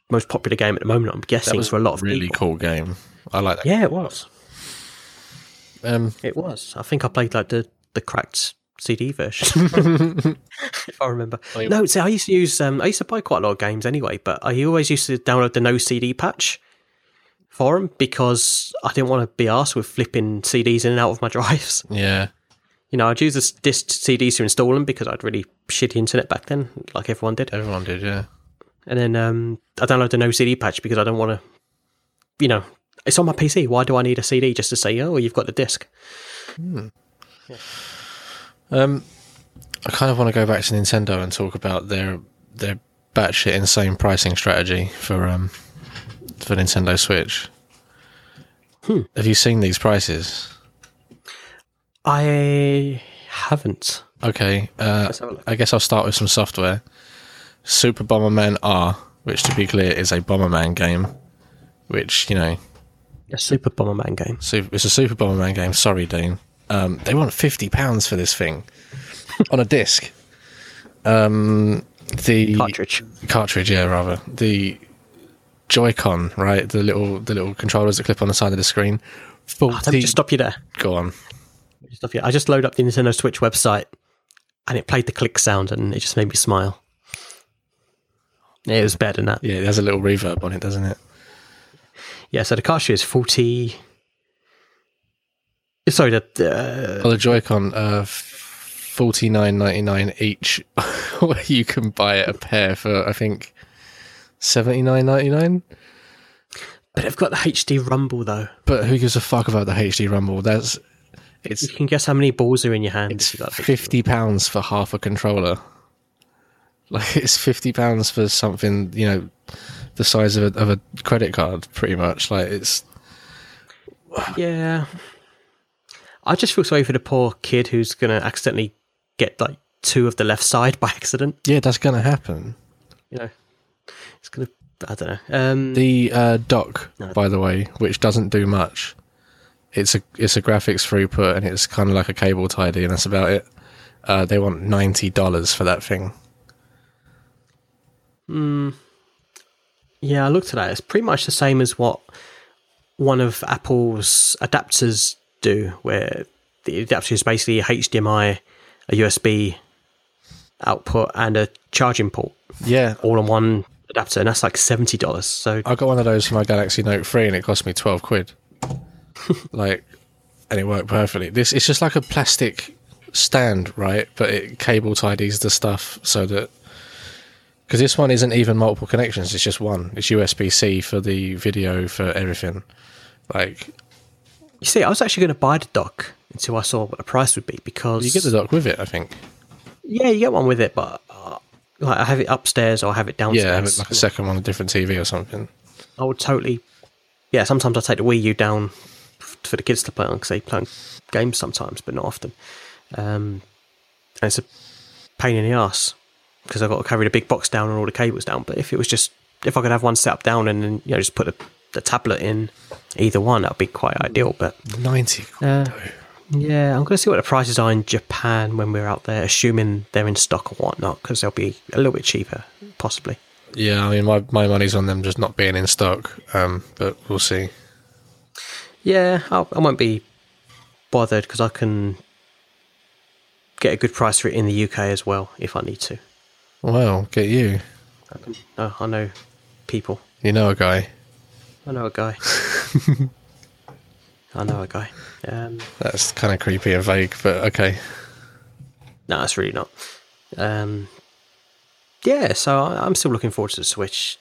Speaker 1: most popular game at the moment. I'm
Speaker 2: That
Speaker 1: guessing
Speaker 2: was
Speaker 1: for a lot of
Speaker 2: really
Speaker 1: people.
Speaker 2: cool game. I like that.
Speaker 1: Yeah, it was.
Speaker 2: Um,
Speaker 1: It was. I think I played like the the cracked CD version, if I remember.
Speaker 2: I mean-
Speaker 1: no, see, I used to use. Um, I used to buy quite a lot of games anyway, but I always used to download the no CD patch for them because I didn't want to be asked with flipping CDs in and out of my drives.
Speaker 2: yeah.
Speaker 1: You know, I'd use this disc CDs to install them because I'd really shitty internet back then, like everyone did.
Speaker 2: Everyone did, yeah.
Speaker 1: And then um, I downloaded the no CD patch because I don't want to. You know, it's on my PC. Why do I need a CD just to say, oh, you've got the disc?
Speaker 2: Um, I kind of want to go back to Nintendo and talk about their their batshit insane pricing strategy for um for Nintendo Switch.
Speaker 1: Hmm.
Speaker 2: Have you seen these prices?
Speaker 1: I haven't.
Speaker 2: Okay, uh,
Speaker 1: Let's have a look.
Speaker 2: I guess I'll start with some software. Super Bomberman R, which to be clear is a Bomberman game, which you know,
Speaker 1: A Super Bomberman game.
Speaker 2: super, it's a Super Bomberman game. Sorry, Dean. Um, they want fifty pounds for this thing on a disc. Um, the
Speaker 1: Cartridge.
Speaker 2: cartridge, yeah, rather the Joy-Con, right? The little the little controllers that clip on the side of the screen.
Speaker 1: Oh, let me just stop you there.
Speaker 2: Go on.
Speaker 1: Stop you. I just loaded up the Nintendo Switch website and it played the click sound and it just made me smile. It was better than that.
Speaker 2: Yeah, it has a little reverb on it, doesn't it?
Speaker 1: Yeah, so the cartridge is 40. Sorry, the. Uh,
Speaker 2: Oh, the Joy-Con, uh, forty nine ninety nine each. Where you can buy a pair for I think seventy nine ninety nine.
Speaker 1: but I've got the HD Rumble though.
Speaker 2: But who gives a fuck about the HD Rumble? That's it's
Speaker 1: You can guess how many balls are in your hand.
Speaker 2: it's
Speaker 1: if you got
Speaker 2: fifty pounds for half a controller. Like it's fifty pounds for something you know the size of a, of a credit card, pretty much. Like it's
Speaker 1: Yeah. I just feel sorry for the poor kid who's going to accidentally get like two of the left side by accident.
Speaker 2: yeah, that's gonna happen.
Speaker 1: You know, it's going to. I don't know. Um,
Speaker 2: The uh, dock,
Speaker 1: No.
Speaker 2: by the way, which doesn't do much. It's a it's a graphics throughput and it's kind of like a cable tidy, and that's about it. Uh, they want ninety dollars for that thing. Mm.
Speaker 1: Yeah, I looked at that. It's pretty much the same as what one of Apple's adapters do, where the adapter is basically a HDMI, a USB output, and a charging port
Speaker 2: Yeah,
Speaker 1: all on one adapter, and that's like seventy dollars. So
Speaker 2: I got one of those for my Galaxy Note three, and it cost me twelve quid. like, and it worked perfectly. This it's just like a plastic stand, right? But it cable tidies the stuff so that because this one isn't even multiple connections; it's just one. It's USB C for the video for everything. Like
Speaker 1: You see, I was actually going to buy the dock until I saw what the price would be because
Speaker 2: you get the dock with it, I think.
Speaker 1: yeah, you get one with it, but uh, like I have it upstairs or I have it downstairs.
Speaker 2: Yeah, have it like a second one, a different TV or something.
Speaker 1: I would totally. Yeah, sometimes I take the Wii U down for the kids to play on because they play on games sometimes, but not often. Um, and it's a pain in the ass because I've got to carry the big box down and all the cables down. But if it was just if I could have one set up down and then you know just put the, the tablet in either one, that'd be quite ideal. But
Speaker 2: Ninety.
Speaker 1: uh, yeah, I'm going to see what the prices are in Japan when we're out there, assuming they're in stock or whatnot, because they'll be a little bit cheaper, possibly.
Speaker 2: Yeah, I mean, my my money's on them just not being in stock. Um, but we'll see.
Speaker 1: Yeah, I'll, I won't be bothered because I can get a good price for it in the UK as well if I need to.
Speaker 2: Well, get you.
Speaker 1: Oh, I know people.
Speaker 2: You know a guy.
Speaker 1: I know a guy. I know a guy. Um,
Speaker 2: That's kind of creepy and vague, but okay.
Speaker 1: no, it's really not. Um, yeah, so I, I'm still looking forward to the Switch.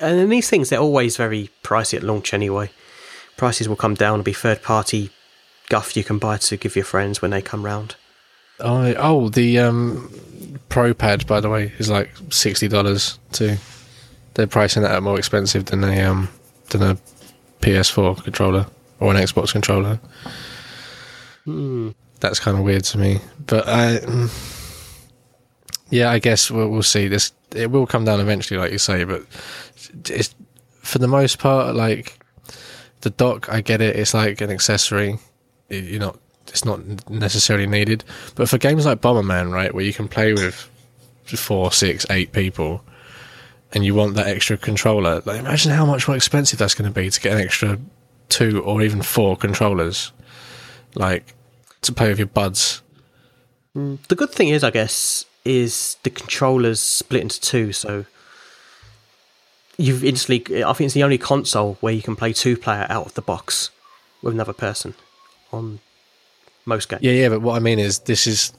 Speaker 1: And these things, they're always very pricey at launch anyway. Prices will come down and be third party guff you can buy to give your friends when they come round.
Speaker 2: Oh, oh, the um, Pro Pad, by the way, is like sixty dollars too. They're pricing that out more expensive than a um than a PS4 controller or an Xbox controller. That's kind of weird to me, but I, mm, yeah, I guess we'll, we'll see. This it will come down eventually, like you say, but it's for the most part like the dock. I get it; it's like an accessory. You- You're not it's not necessarily needed. But for games like Bomberman, right, where you can play with four, six, eight people, and you want that extra controller, like imagine how much more expensive that's going to be to get an extra two or even four controllers, like to play with your buds.
Speaker 1: Mm, the good thing is, I guess, is the controllers split into two, so you've instantly. I think it's the only console where you can play two player out of the box with another person on most games.
Speaker 2: Yeah, yeah. But what I mean is, this is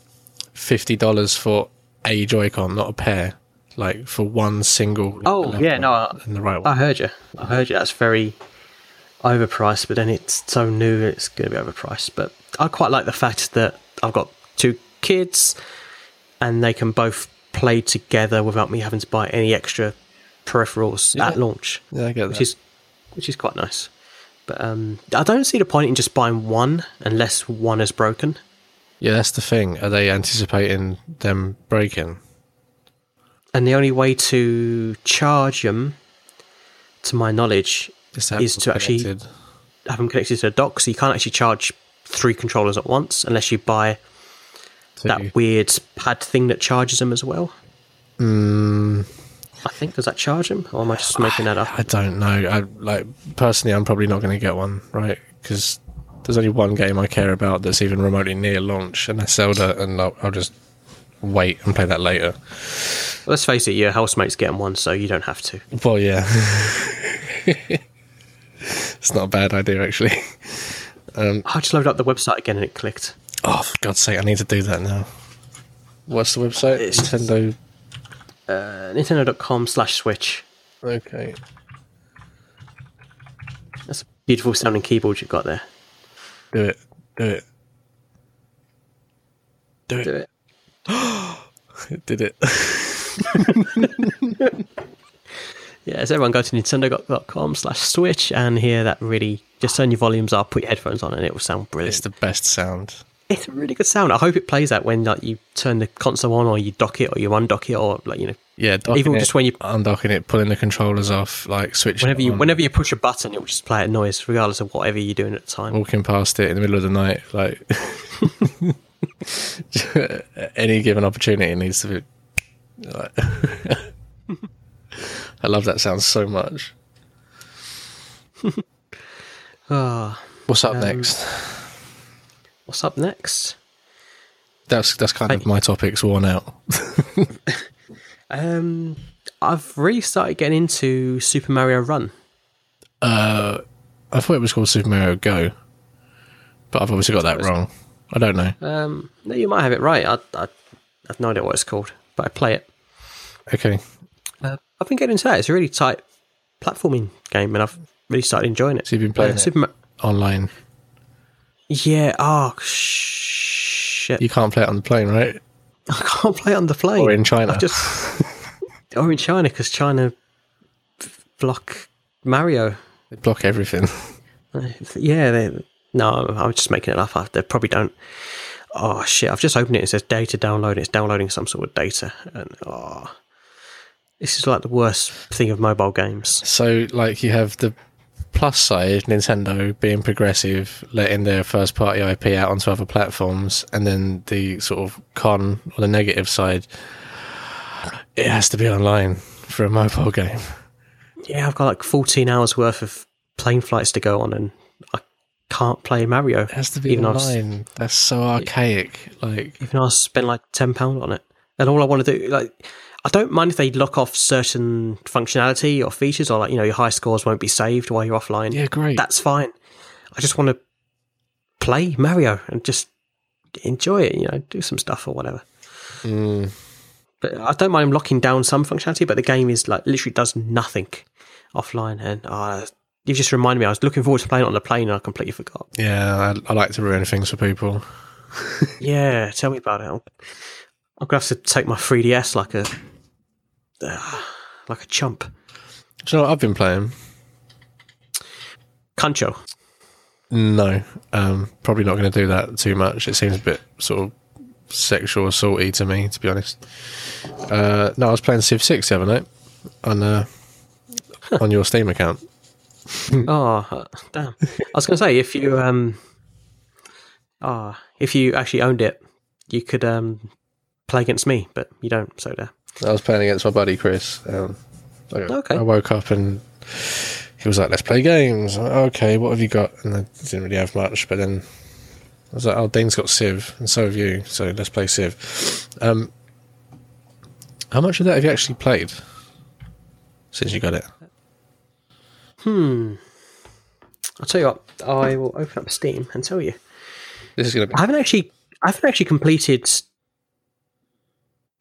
Speaker 2: fifty dollars for a Joy-Con, not a pair. Like for one single.
Speaker 1: Oh yeah, no, I,
Speaker 2: and the right
Speaker 1: I heard you. I heard you. That's very overpriced, but then it's so new, it's going to be overpriced. But I quite like the fact that I've got two kids, and they can both play together without me having to buy any extra peripherals
Speaker 2: Yeah.
Speaker 1: at launch,
Speaker 2: Yeah, I get
Speaker 1: which
Speaker 2: that.
Speaker 1: is which is quite nice. But um, I don't see the point in just buying one unless one is broken.
Speaker 2: Yeah, that's the thing. Are they anticipating them breaking?
Speaker 1: And the only way to charge them, to my knowledge, Is to actually-
Speaker 2: connected.
Speaker 1: have them connected to a dock, so you can't actually charge three controllers at once unless you buy that weird pad thing that charges them as well.
Speaker 2: Mm,
Speaker 1: I think does that charge him, or am I just making that up?
Speaker 2: I don't know. I like personally, I'm probably not going to get one, right? Because there's only one game I care about that's even remotely near launch, and that's Zelda, and I'll, I'll just wait and play that later.
Speaker 1: Let's face it, your housemate's getting one, so you don't have to.
Speaker 2: Well, yeah, it's not a bad idea actually.
Speaker 1: Um, I just loaded up the website again and it clicked.
Speaker 2: Oh, for God's sake, I need to do that now. What's the website?
Speaker 1: It's-
Speaker 2: Nintendo.
Speaker 1: Uh, Nintendo.com slash Switch.
Speaker 2: Okay.
Speaker 1: That's a beautiful sounding keyboard you've got there.
Speaker 2: Do it. Do it. Do it.
Speaker 1: Do it.
Speaker 2: It did it.
Speaker 1: Yeah, so everyone go to Nintendo.com slash Switch and hear that really. Just turn your volumes up, put your headphones on, and it will sound brilliant.
Speaker 2: it's the best sound.
Speaker 1: It's a really good sound. I hope it plays that when like you turn the console on, or you dock it, or you undock it, or like you know,
Speaker 2: Yeah,
Speaker 1: Even
Speaker 2: it,
Speaker 1: just when you-
Speaker 2: undocking it, pulling the controllers off, like switching.
Speaker 1: whenever you
Speaker 2: on,
Speaker 1: whenever you push a button, it will just play a noise, regardless of whatever you're doing at the time.
Speaker 2: walking past it in the middle of the night, like any given opportunity, needs to be. Like, I love that sound so much.
Speaker 1: Ah,
Speaker 2: What's up
Speaker 1: Um,
Speaker 2: next?
Speaker 1: What's up next?
Speaker 2: That's that's kind of my topics worn out.
Speaker 1: Um, I've really started getting into Super Mario Run.
Speaker 2: Uh, I thought it was called Super Mario Go, but I've obviously got that wrong. I don't know.
Speaker 1: Um, no, you might have it right. I, I, I have no idea what it's called, but I play it.
Speaker 2: Okay.
Speaker 1: Uh, I've been getting into that. It's a really tight platforming game, and I've really started enjoying it.
Speaker 2: So you've been playing
Speaker 1: Uh,
Speaker 2: it
Speaker 1: Super Ma-
Speaker 2: online.
Speaker 1: Yeah. Oh shit!
Speaker 2: You can't play it on the plane, right?
Speaker 1: I can't play it on the plane.
Speaker 2: Or in China.
Speaker 1: I've just or in China because China block Mario.
Speaker 2: They block everything.
Speaker 1: Yeah, they, no, I'm just making it up. I- They probably don't. Oh shit! I've just opened it. It says data download. It's downloading some sort of data, and oh, this is like the worst thing of mobile games.
Speaker 2: So, like, you have the plus side, Nintendo being progressive, letting their first party IP out onto other platforms, and then the sort of con or the negative side, it has to be online for a mobile game.
Speaker 1: Yeah, I've got like 14 hours worth of plane flights to go on, and I can't play Mario.
Speaker 2: It has to be
Speaker 1: Even
Speaker 2: online. That's so archaic. Like,
Speaker 1: even I spent like ten pound on it, and all I want to do, like, I don't mind if they lock off certain functionality or features, or like you know your high scores won't be saved while you're offline.
Speaker 2: yeah, great.
Speaker 1: That's fine. I just want to play Mario and just enjoy it. You know, do some stuff or whatever.
Speaker 2: Mm,
Speaker 1: But I don't mind locking down some functionality, but the game is like literally does nothing offline, and uh, you just reminded me. I was looking forward to playing it on the plane, and I completely forgot.
Speaker 2: yeah, I, I like to ruin things for people.
Speaker 1: Yeah, tell me about it. I'm, I'm gonna have to take my 3ds like a uh, like a chump.
Speaker 2: Do you know what I've been playing?
Speaker 1: Kancho.
Speaker 2: No, um, probably not going to do that too much. It seems a bit sort of sexual assaulty to me, to be honest. Uh, no, I was playing Civ Six the other night on uh, on your Steam account.
Speaker 1: Oh, damn! I was gonna say if you um, ah, if you actually owned it, you could um play against me, but you don't. So there.
Speaker 2: I was playing against my buddy Chris. Um, I,
Speaker 1: Okay.
Speaker 2: I woke up and he was like, "Let's play games." Like, okay, what have you got? And I didn't really have much, but then I was like, "Oh, Dean's got Civ, and so have you. So let's play Civ." Um, how much of that have you actually played since you got it?
Speaker 1: Hmm. I'll tell you what. I will open up Steam and tell you.
Speaker 2: This is going to be
Speaker 1: I haven't actually, I haven't actually completed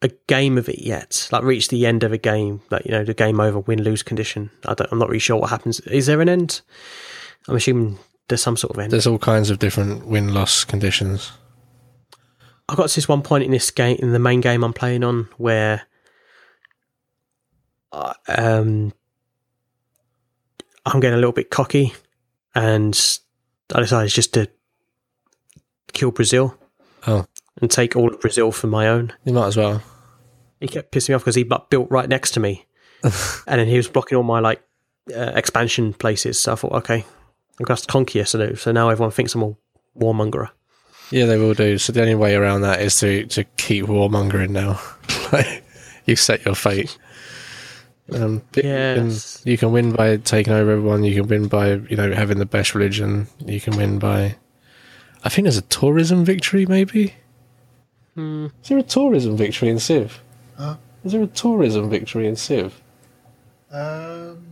Speaker 1: a game of it yet. Like reach the end of a game, like you know, the game over, win lose condition. I don't, I'm not really sure what happens. Is there an end? I'm assuming there's some sort of end.
Speaker 2: There's all kinds of different win loss conditions.
Speaker 1: I got to this one point in this game, in the main game I'm playing on, where I- um, I'm getting a little bit cocky, and I decided just to kill Brazil
Speaker 2: Oh,
Speaker 1: and take all of Brazil for my own.
Speaker 2: you might as well.
Speaker 1: He kept pissing me off because he built right next to me, and then he was blocking all my like uh, expansion places. So I thought, okay, I'm have to conquer. So, so now everyone thinks I'm a warmongerer.
Speaker 2: Yeah, they will do. So the only way around that is to to keep warmongering now. Like, you set your fate. Um, but you, you can win by taking over everyone. You can win by you know having the best religion. You can win by. I think there's a tourism victory. Maybe.
Speaker 1: Hmm.
Speaker 2: Is there a tourism victory in Civ?
Speaker 3: Huh?
Speaker 2: Is there a tourism victory in Civ?
Speaker 3: Um,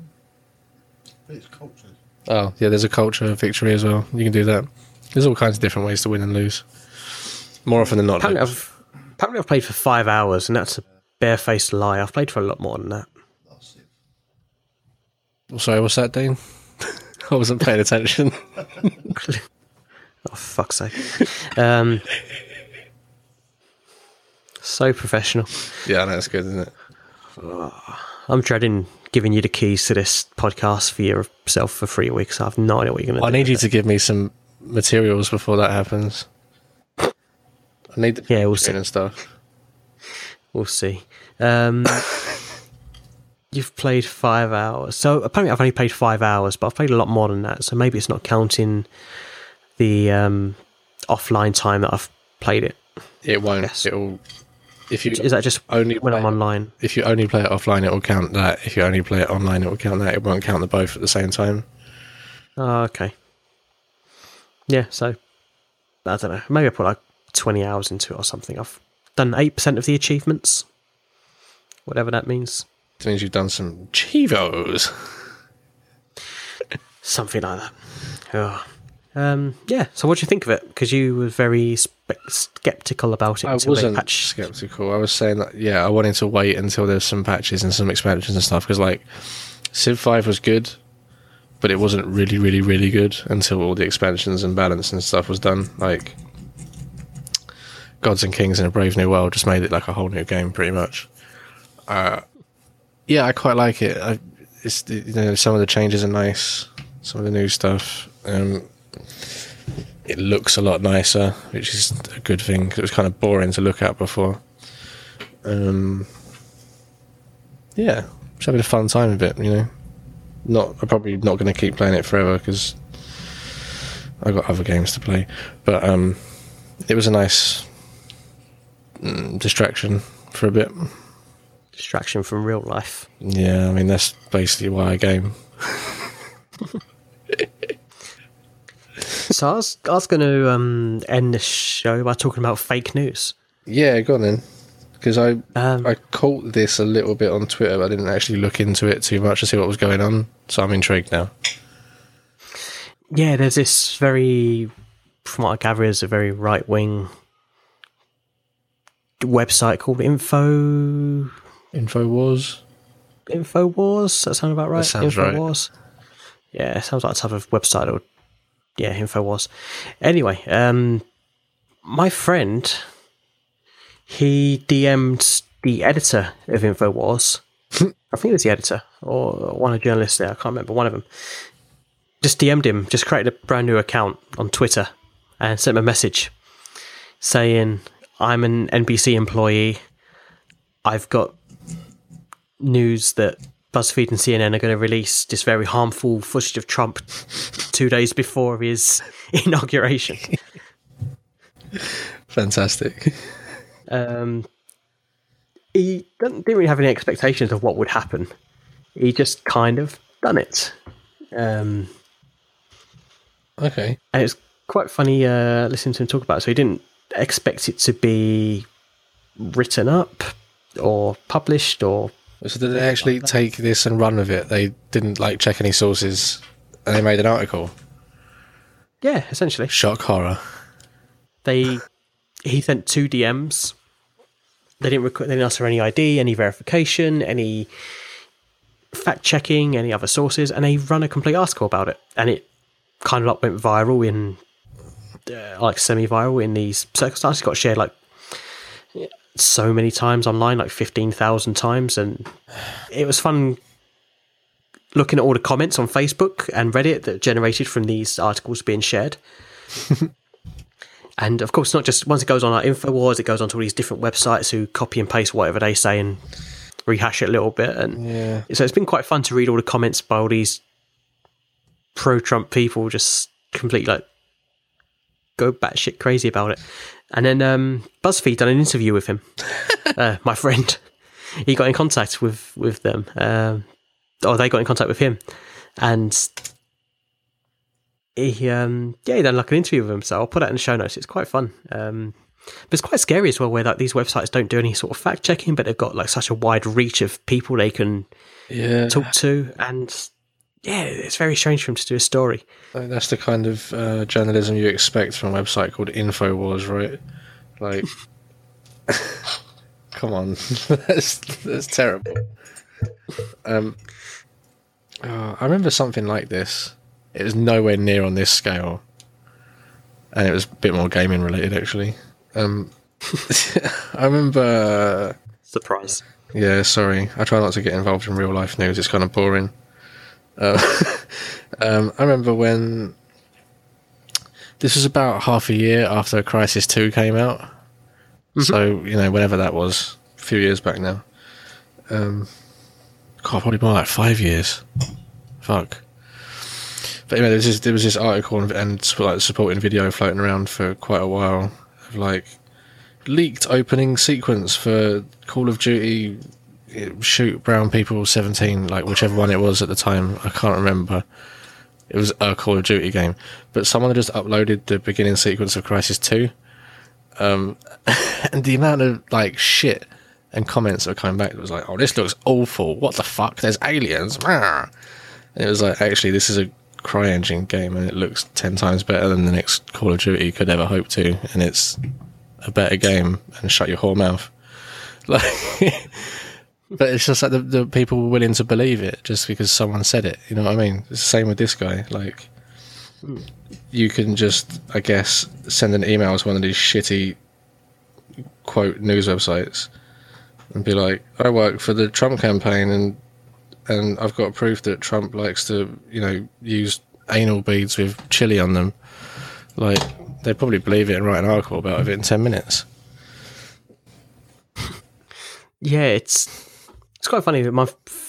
Speaker 3: it's culture.
Speaker 2: Oh yeah, there's a culture victory as well. You can do that. There's all kinds of different ways to win and lose. More often than not.
Speaker 1: Apparently, I've apparently I've played for five hours, and that's a barefaced lie. I've played for a lot more than that.
Speaker 2: Oh, Sorry, what's that, Dean? I wasn't paying attention.
Speaker 1: Oh fuck's sake! Um, so professional.
Speaker 2: yeah, that's good, isn't it?
Speaker 1: I'm dreading giving you the keys to this podcast for yourself for three weeks. I have no idea what you're going to
Speaker 2: I
Speaker 1: do.
Speaker 2: need you to give me some materials before that happens. I need the
Speaker 1: Yeah, we'll see.
Speaker 2: and stuff.
Speaker 1: We'll see. Um, you've played five hours. So apparently I've only played five hours, but I've played a lot more than that. So maybe it's not counting the um, offline time that I've played it.
Speaker 2: It won't. It'll. If you
Speaker 1: Is that just
Speaker 2: only
Speaker 1: when I'm online?
Speaker 2: if you only play it offline, it will count that. If you only play it online, it will count that. It won't count the both at the same time.
Speaker 1: Oh, okay. Yeah, so I don't know. Maybe I put like 20 hours into it or something. I've done 8% of the achievements, whatever that means.
Speaker 2: It means you've done some chivos.
Speaker 1: Something like that. Oh. Um, yeah. So what do you think of it? Because you were very skeptical about it.
Speaker 2: I wasn't skeptical. I was saying that yeah, I wanted to wait until there's some patches and some expansions and stuff because like Civ Five was good, but it wasn't really, really, really good until all the expansions and balance and stuff was done. Like Gods and Kings in a Brave New World just made it like a whole new game, pretty much. Uh, yeah, I quite like it. I, it's you know some of the changes are nice, some of the new stuff. Um, it looks a lot nicer, which is a good thing it was kind of boring to look at before. Um, yeah, just having a fun time with it, you know. Not, I'm probably not going to keep playing it forever because I've got other games to play. But um, it was a nice mm, distraction for a bit.
Speaker 1: distraction from real life.
Speaker 2: Yeah, I mean that's basically why I game.
Speaker 1: so I was, I was going to um, end this show by talking about fake news.
Speaker 2: Yeah, go on then. Because I
Speaker 1: Um,
Speaker 2: I caught this a little bit on Twitter, but I didn't actually look into it too much to see what was going on. So I'm intrigued now.
Speaker 1: yeah, there's this very, from what I gather, is a very right wing website called Info
Speaker 2: Infowars.
Speaker 1: Infowars. That sound about right?
Speaker 2: sounds right.
Speaker 1: Infowars. Yeah, it sounds like a type of website. Or yeah, Infowars. Anyway, um, my friend, he DM'd the editor of Infowars. I think it was the editor or one of the journalists there. I can't remember. One of them just DM'd him. Just created a brand new account on Twitter and sent him a message saying, "I'm an NBC employee. I've got news that BuzzFeed and CNN are going to release this very harmful footage of Trump two days before his inauguration.
Speaker 2: Fantastic.
Speaker 1: Um, he didn't, didn't really have any expectations of what would happen. He just kind of done it. Um,
Speaker 2: Okay.
Speaker 1: and it's quite funny uh, listening to him talk about it. So he didn't expect it to be written up or published or
Speaker 2: So did they actually take this and run with it? They didn't like check any sources, and they made an article.
Speaker 1: yeah, essentially.
Speaker 2: Shock horror.
Speaker 1: they he sent two DMs. They didn't requ- they didn't ask for any ID, any verification, any fact checking, any other sources, and they run a complete article about it, and it kind of like went viral in uh, like semi viral in these circumstances. It got shared like so many times online, like fifteen thousand times, and it was fun looking at all the comments on Facebook and Reddit that generated from these articles being shared. And of course, not just once it goes on our Infowars, it goes on to all these different websites who copy and paste whatever they say and rehash it a little bit. And
Speaker 2: Yeah.
Speaker 1: so it's been quite fun to read all the comments by all these pro Trump people just completely like go batshit crazy about it. And then um, BuzzFeed done an interview with him, uh, my friend. He got in contact with with them, um, or they got in contact with him, and he um, yeah he done like an interview with him. So I'll put that in the show notes. It's quite fun. Um, but it's quite scary as well, where like these websites don't do any sort of fact checking, but they've got like such a wide reach of people they can
Speaker 2: Yeah.
Speaker 1: talk to, and yeah, it's very strange for him to do a story.
Speaker 2: Like, that's the kind of uh, journalism you expect from a website called Infowars, right? Like, come on, that's that's terrible. Um, uh, I remember something like this. It was nowhere near on this scale, and it was a bit more gaming related, actually. Um, I remember.
Speaker 1: Surprise.
Speaker 2: Yeah, sorry. I try not to get involved in real life news. It's kind of boring. Uh, um, I remember when this was about half a year after Crysis Two came out. So you know, whenever that was, a few years back now. Um, God, probably more like five years. Fuck. But anyway, there was this, there was this article and, and like supporting video floating around for quite a while of like leaked opening sequence for Call of Duty shoot brown people 17 like whichever one it was at the time i can't remember. It was a call of duty game. But someone had just uploaded the beginning sequence of Crysis 2 um, and the amount of like shit and comments that were coming back was like oh this looks awful. What the fuck? There's aliens. And it was like actually this is a CryEngine game and it looks 10 times better than the next Call of Duty could ever hope to, and it's a better game, and shut your whore mouth. Like, but it's just like the, the people were willing to believe it just because someone said it. You know what I mean? It's the same with this guy. Like, hmm. you can just, I guess, send an email to one of these shitty quote news websites and be like, I work for the Trump campaign and and I've got proof that Trump likes to, you know, use anal beads with chili on them. Like, they'd probably believe it and write an article about it in 10 minutes.
Speaker 1: Yeah, it's it's quite funny. that My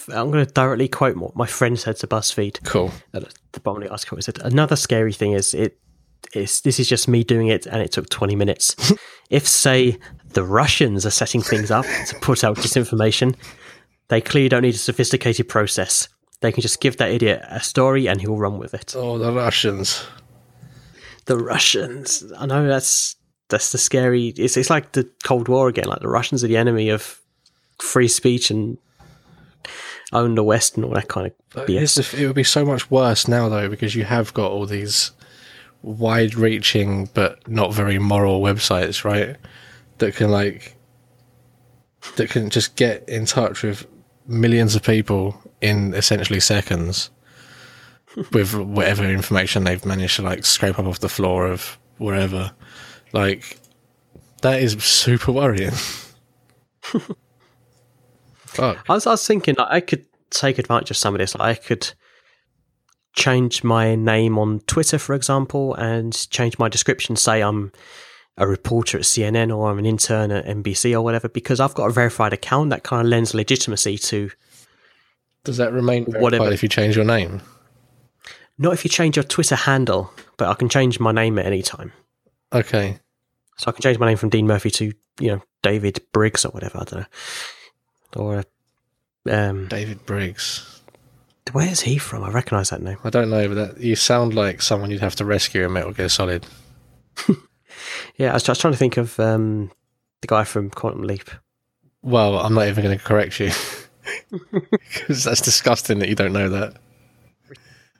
Speaker 1: I'm going to directly quote what my friend said to BuzzFeed.
Speaker 2: Cool.
Speaker 1: at the bottom of the article. It said another scary thing is it is this is just me doing it, and it took 20 minutes. if say the Russians are setting things up to put out disinformation, they clearly don't need a sophisticated process. They can just give that idiot a story, and he'll run with it.
Speaker 2: Oh, the Russians.
Speaker 1: The Russians. I know that's that's the scary. It's it's like the Cold War again. Like the Russians are the enemy of free speech and own the West and all that kind of
Speaker 2: uh,
Speaker 1: BS.
Speaker 2: it's- It would be so much worse now, though, because you have got all these wide reaching but not very moral websites, right? That can, like, that can just get in touch with millions of people in essentially seconds with whatever information they've managed to, like, scrape up off the floor of wherever. Like, that is super worrying. Fuck.
Speaker 1: I was, I was thinking like, I could take advantage of some of this. Like I could change my name on Twitter, for example, and change my description. Say I'm a reporter at CNN or I'm an intern at NBC or whatever, because I've got a verified account that kind of lends legitimacy to.
Speaker 2: Does that remain verified
Speaker 1: Whatever.
Speaker 2: if you change your name?
Speaker 1: Not if you change your Twitter handle, but I can change my name at any time.
Speaker 2: Okay.
Speaker 1: So I can change my name from Dean Murphy to you know David Briggs or whatever. I don't know. Or um,
Speaker 2: David Briggs.
Speaker 1: where's he from? I recognise that name.
Speaker 2: I don't know, but that you sound like someone you'd have to rescue in Metal Gear Solid.
Speaker 1: Yeah, I was, I was trying to think of um, the guy from Quantum Leap.
Speaker 2: Well, I'm not even going to correct you because that's disgusting that you don't know that.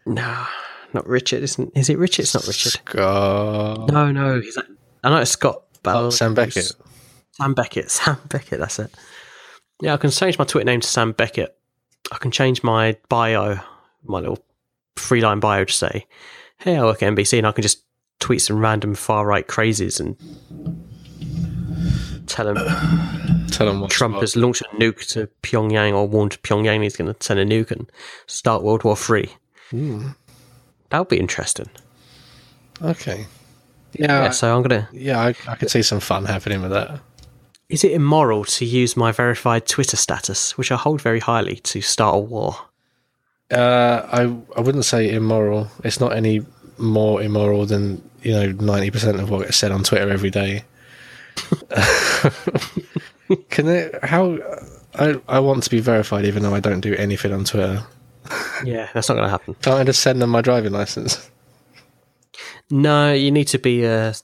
Speaker 1: No, not Richard. Isn't is it Richard? It's not Richard.
Speaker 2: Scott.
Speaker 1: No, no. He's like, I know it's Scott.
Speaker 2: Oh, Sam Beckett.
Speaker 1: Sam Beckett. Sam Beckett. That's it. Yeah, I can change my Twitter name to Sam Beckett. I can change my bio, my little three line bio to say, "Hey, I work at NBC," and I can just tweet some random far right crazies and tell them
Speaker 2: Tell them
Speaker 1: Trump has launched a nuke to Pyongyang or warned Pyongyang he's going to send a nuke and start World War Three. Hmm. That would be interesting.
Speaker 2: Okay.
Speaker 1: Yeah,
Speaker 2: Yeah.
Speaker 1: so I'm gonna.
Speaker 2: Yeah, I, I could see some fun happening with that.
Speaker 1: Is it immoral to use my verified Twitter status, which I hold very highly, to start a war?
Speaker 2: Uh, I I wouldn't say immoral. It's not any more immoral than you know ninety percent of what gets said on Twitter every day. Can it? How? I I want to be verified, even though I don't do anything on Twitter.
Speaker 1: Yeah, that's not going to happen.
Speaker 2: Can't I just send them my driving license?
Speaker 1: No, you need to be a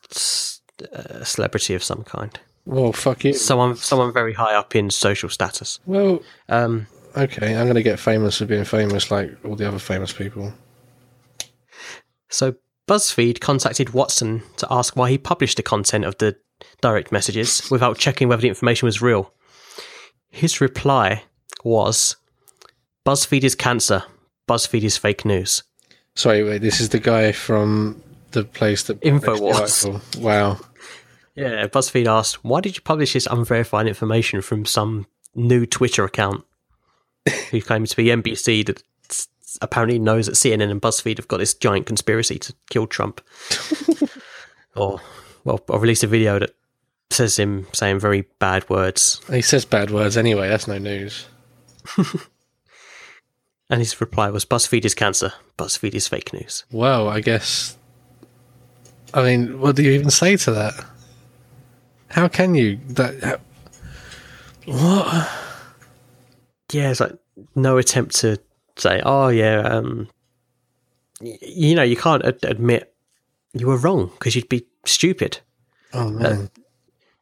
Speaker 1: celebrity of some kind.
Speaker 2: Well, fuck you.
Speaker 1: Someone, someone very high up in social status.
Speaker 2: Well,
Speaker 1: Um,
Speaker 2: okay, I'm going to get famous for being famous, like all the other famous people.
Speaker 1: so BuzzFeed contacted Watson to ask why he published the content of the direct messages without checking whether the information was real. His reply was, "BuzzFeed is cancer. BuzzFeed is fake news."
Speaker 2: Sorry, wait. This is the guy from the place that
Speaker 1: Infowars.
Speaker 2: Wow.
Speaker 1: Yeah, BuzzFeed asked, why did you publish this unverified information from some new Twitter account who claims to be NBC that apparently knows that CNN and BuzzFeed have got this giant conspiracy to kill Trump? or, well, or released a video that says him saying very bad words.
Speaker 2: He says bad words anyway. That's no news.
Speaker 1: And his reply was, BuzzFeed is cancer. BuzzFeed is fake news.
Speaker 2: Well, I guess. I mean, what do you even say to that? How can you? That how- what?
Speaker 1: Yeah, it's like no attempt to say, oh, yeah, um, y- you know, you can't ad- admit you were wrong because you'd be stupid.
Speaker 2: Oh man,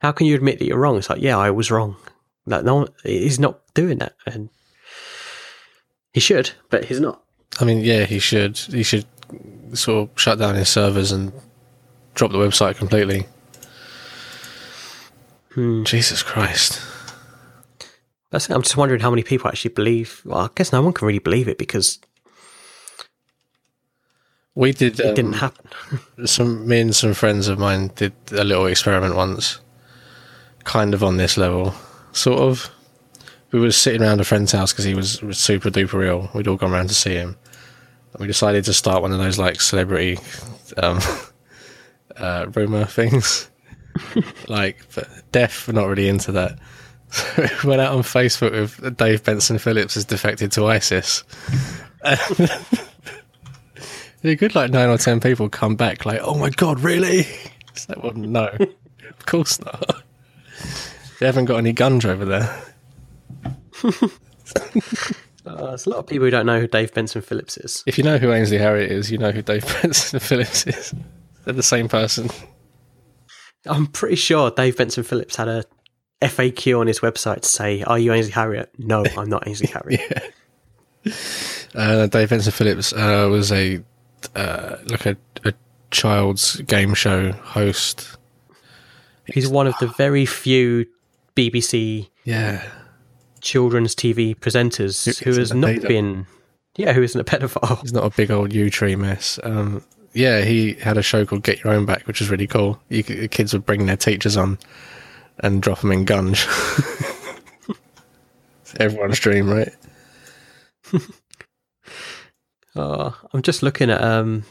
Speaker 1: how can you admit that you're wrong? It's like, yeah, I was wrong. Like, no, one, he's not doing that, and he should, but he's not.
Speaker 2: I mean, yeah, he should. He should sort of shut down his servers and drop the website completely.
Speaker 1: Hmm.
Speaker 2: Jesus Christ.
Speaker 1: That's, I'm just wondering how many people actually believe. Well, I guess no one can really believe it because
Speaker 2: We did.
Speaker 1: it
Speaker 2: um,
Speaker 1: didn't happen.
Speaker 2: some me and some friends of mine did a little experiment once, kind of on this level, sort of. We were sitting around a friend's house because he was, was super duper ill. We'd all gone around to see him. And we decided to start one of those like celebrity um, uh, rumor things, like but deaf. Not really into that. So went out on Facebook with Dave Benson Phillips has defected to ISIS. a good like nine or ten people come back like, "Oh my god, really?" It's like, well, no, of course not. They haven't got any guns over there.
Speaker 1: Uh, there's a lot of people who don't know who Dave Benson Phillips is.
Speaker 2: If you know who Ainsley Harriott is, you know who Dave Benson Phillips is. They're the same person.
Speaker 1: I'm pretty sure Dave Benson Phillips had a FAQ on his website to say, "Are you Ainsley Harriott?" No, I'm not Ainsley Harriott.
Speaker 2: Uh, Dave Benson Phillips uh, was a uh, like a, a child's game show host.
Speaker 1: He's one of the very few BBC
Speaker 2: Yeah,
Speaker 1: children's TV presenters
Speaker 2: Who
Speaker 1: who, has not been, yeah, who isn't a pedophile.
Speaker 2: he's not a big old U tree mess. Um, yeah, he had a show called Get Your Own Back, which was really cool. You, the kids would bring their teachers on and drop them in Gunge. Everyone's dream, right?
Speaker 1: Uh, I'm just looking at um,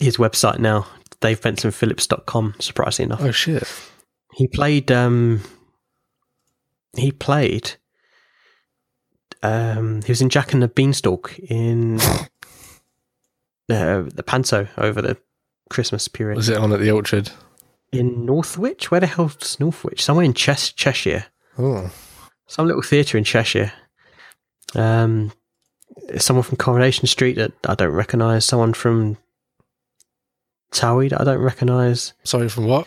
Speaker 1: his website now, davebensonphillips.com. Surprisingly enough,
Speaker 2: Oh shit!
Speaker 1: he played. Um, he played. Um, he was in Jack and the Beanstalk in uh, the Panto over the Christmas period
Speaker 2: Was it on at the Orchard?
Speaker 1: in Northwich. Where the hell's Northwich? Somewhere in Ches- Cheshire.
Speaker 2: Oh,
Speaker 1: some little theatre in Cheshire. Um, someone from Coronation Street that I don't recognise. Someone from Towie that I don't recognise.
Speaker 2: sorry, from what?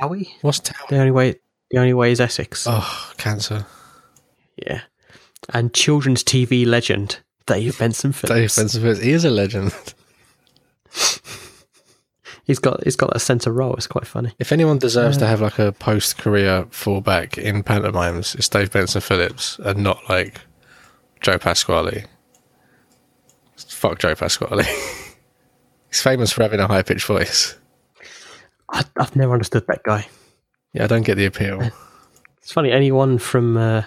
Speaker 1: Towie.
Speaker 2: What's town?
Speaker 1: The only way, the only way is Essex.
Speaker 2: Oh, cancer.
Speaker 1: Yeah, and children's TV legend Dave Benson
Speaker 2: Dave
Speaker 1: Phillips.
Speaker 2: Benson Phillips. He is a legend.
Speaker 1: He's got he's got a centre role. It's quite funny.
Speaker 2: If anyone deserves to have like a post career fallback in pantomimes, it's Dave Benson Phillips and not like Joe Pasquale. Fuck Joe Pasquale. He's famous for having a high pitched voice.
Speaker 1: I, I've never understood that guy.
Speaker 2: Yeah, I don't get the appeal.
Speaker 1: It's funny. Anyone from uh,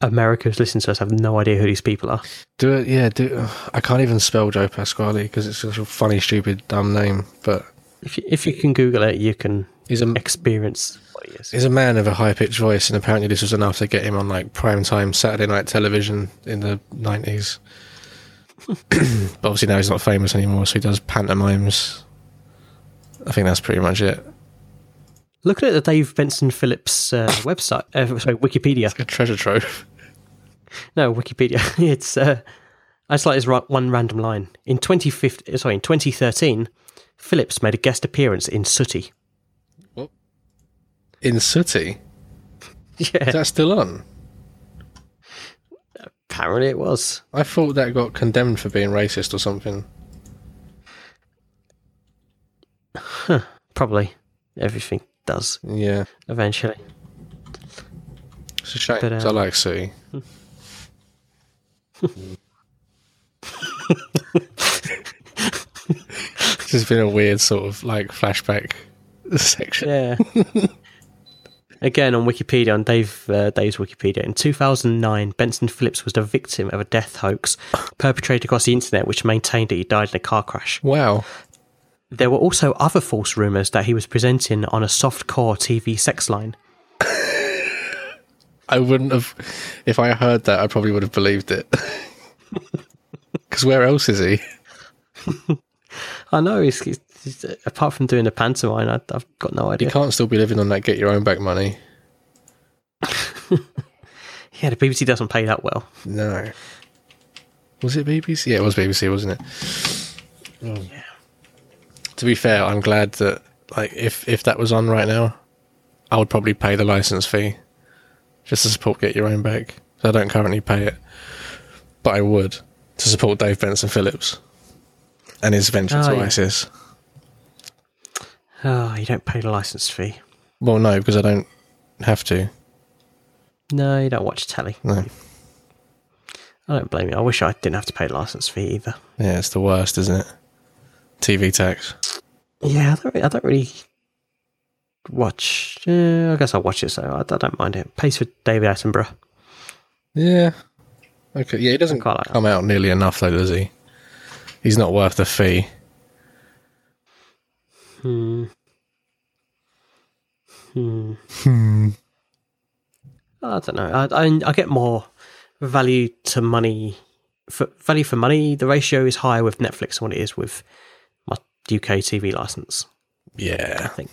Speaker 1: America who's listening to us have no idea who these people are.
Speaker 2: Do it, yeah. Do I can't even spell Joe Pasquale because it's such a funny, stupid, dumb name. But
Speaker 1: If you, if you can Google it, you can
Speaker 2: he's a
Speaker 1: experience what he is.
Speaker 2: he's a man of a high pitched voice, and apparently this was enough to get him on like prime time Saturday night television in the nineties. but obviously now he's not famous anymore, so he does pantomimes. I think that's pretty much it.
Speaker 1: Looking at the Dave Benson Phillips uh, website, uh, sorry, Wikipedia.
Speaker 2: A treasure trove.
Speaker 1: No, Wikipedia. It's uh, I just like this one random line. In 2015, sorry, in 2013, Phillips made a guest appearance in Sooty.
Speaker 2: In Sooty?
Speaker 1: Yeah,
Speaker 2: Is that still on?
Speaker 1: apparently it was.
Speaker 2: I thought that got condemned for being racist or something.
Speaker 1: Probably everything does
Speaker 2: Yeah.
Speaker 1: eventually.
Speaker 2: It's a shame.
Speaker 1: But,
Speaker 2: 'cause I
Speaker 1: um,
Speaker 2: like Sooty. this has been a weird sort of like flashback section.
Speaker 1: Yeah. Again, on Wikipedia, on Dave uh, Dave's Wikipedia, in 2009, Benson Phillips was the victim of a death hoax perpetrated across the internet, which maintained that he died in a car crash.
Speaker 2: Wow.
Speaker 1: There were also other false rumours that he was presenting on a soft-core TV sex line.
Speaker 2: I wouldn't have, if I heard that, I probably would have believed it. Because where else is he?
Speaker 1: I know, he's, he's, he's- apart from doing the pantomime, I, I've got no idea.
Speaker 2: You can't still be living on that get your own back money.
Speaker 1: Yeah, the BBC doesn't pay that well.
Speaker 2: No. Was it BBC? Yeah, it was BBC, wasn't it? Mm. To be fair, I'm glad that like if if that was on right now, I would probably pay the license fee just to support Get Your Own Back. So I don't currently pay it, but I would. to support Dave Benson Phillips and his venture
Speaker 1: Oh, yeah.
Speaker 2: ISIS.
Speaker 1: Oh, ah, you don't pay the license fee.
Speaker 2: Well, no, because I don't have to.
Speaker 1: No, you don't watch telly.
Speaker 2: No.
Speaker 1: I don't blame you. I wish I didn't have to pay the license fee either.
Speaker 2: Yeah, it's the worst, isn't it? TV tax.
Speaker 1: Yeah, I don't, re- I don't really watch. Uh, I guess I'll watch it, so I, I don't mind it. Pays for David Attenborough.
Speaker 2: Yeah. Okay. Yeah, he doesn't
Speaker 1: quite like that.
Speaker 2: come out nearly enough, though, does he? He's not worth the fee.
Speaker 1: Hmm. Hmm.
Speaker 2: Hmm.
Speaker 1: I don't know. I, I I get more value to money for value for money. The ratio is higher with Netflix than what it is with UK TV license.
Speaker 2: Yeah, I
Speaker 1: think.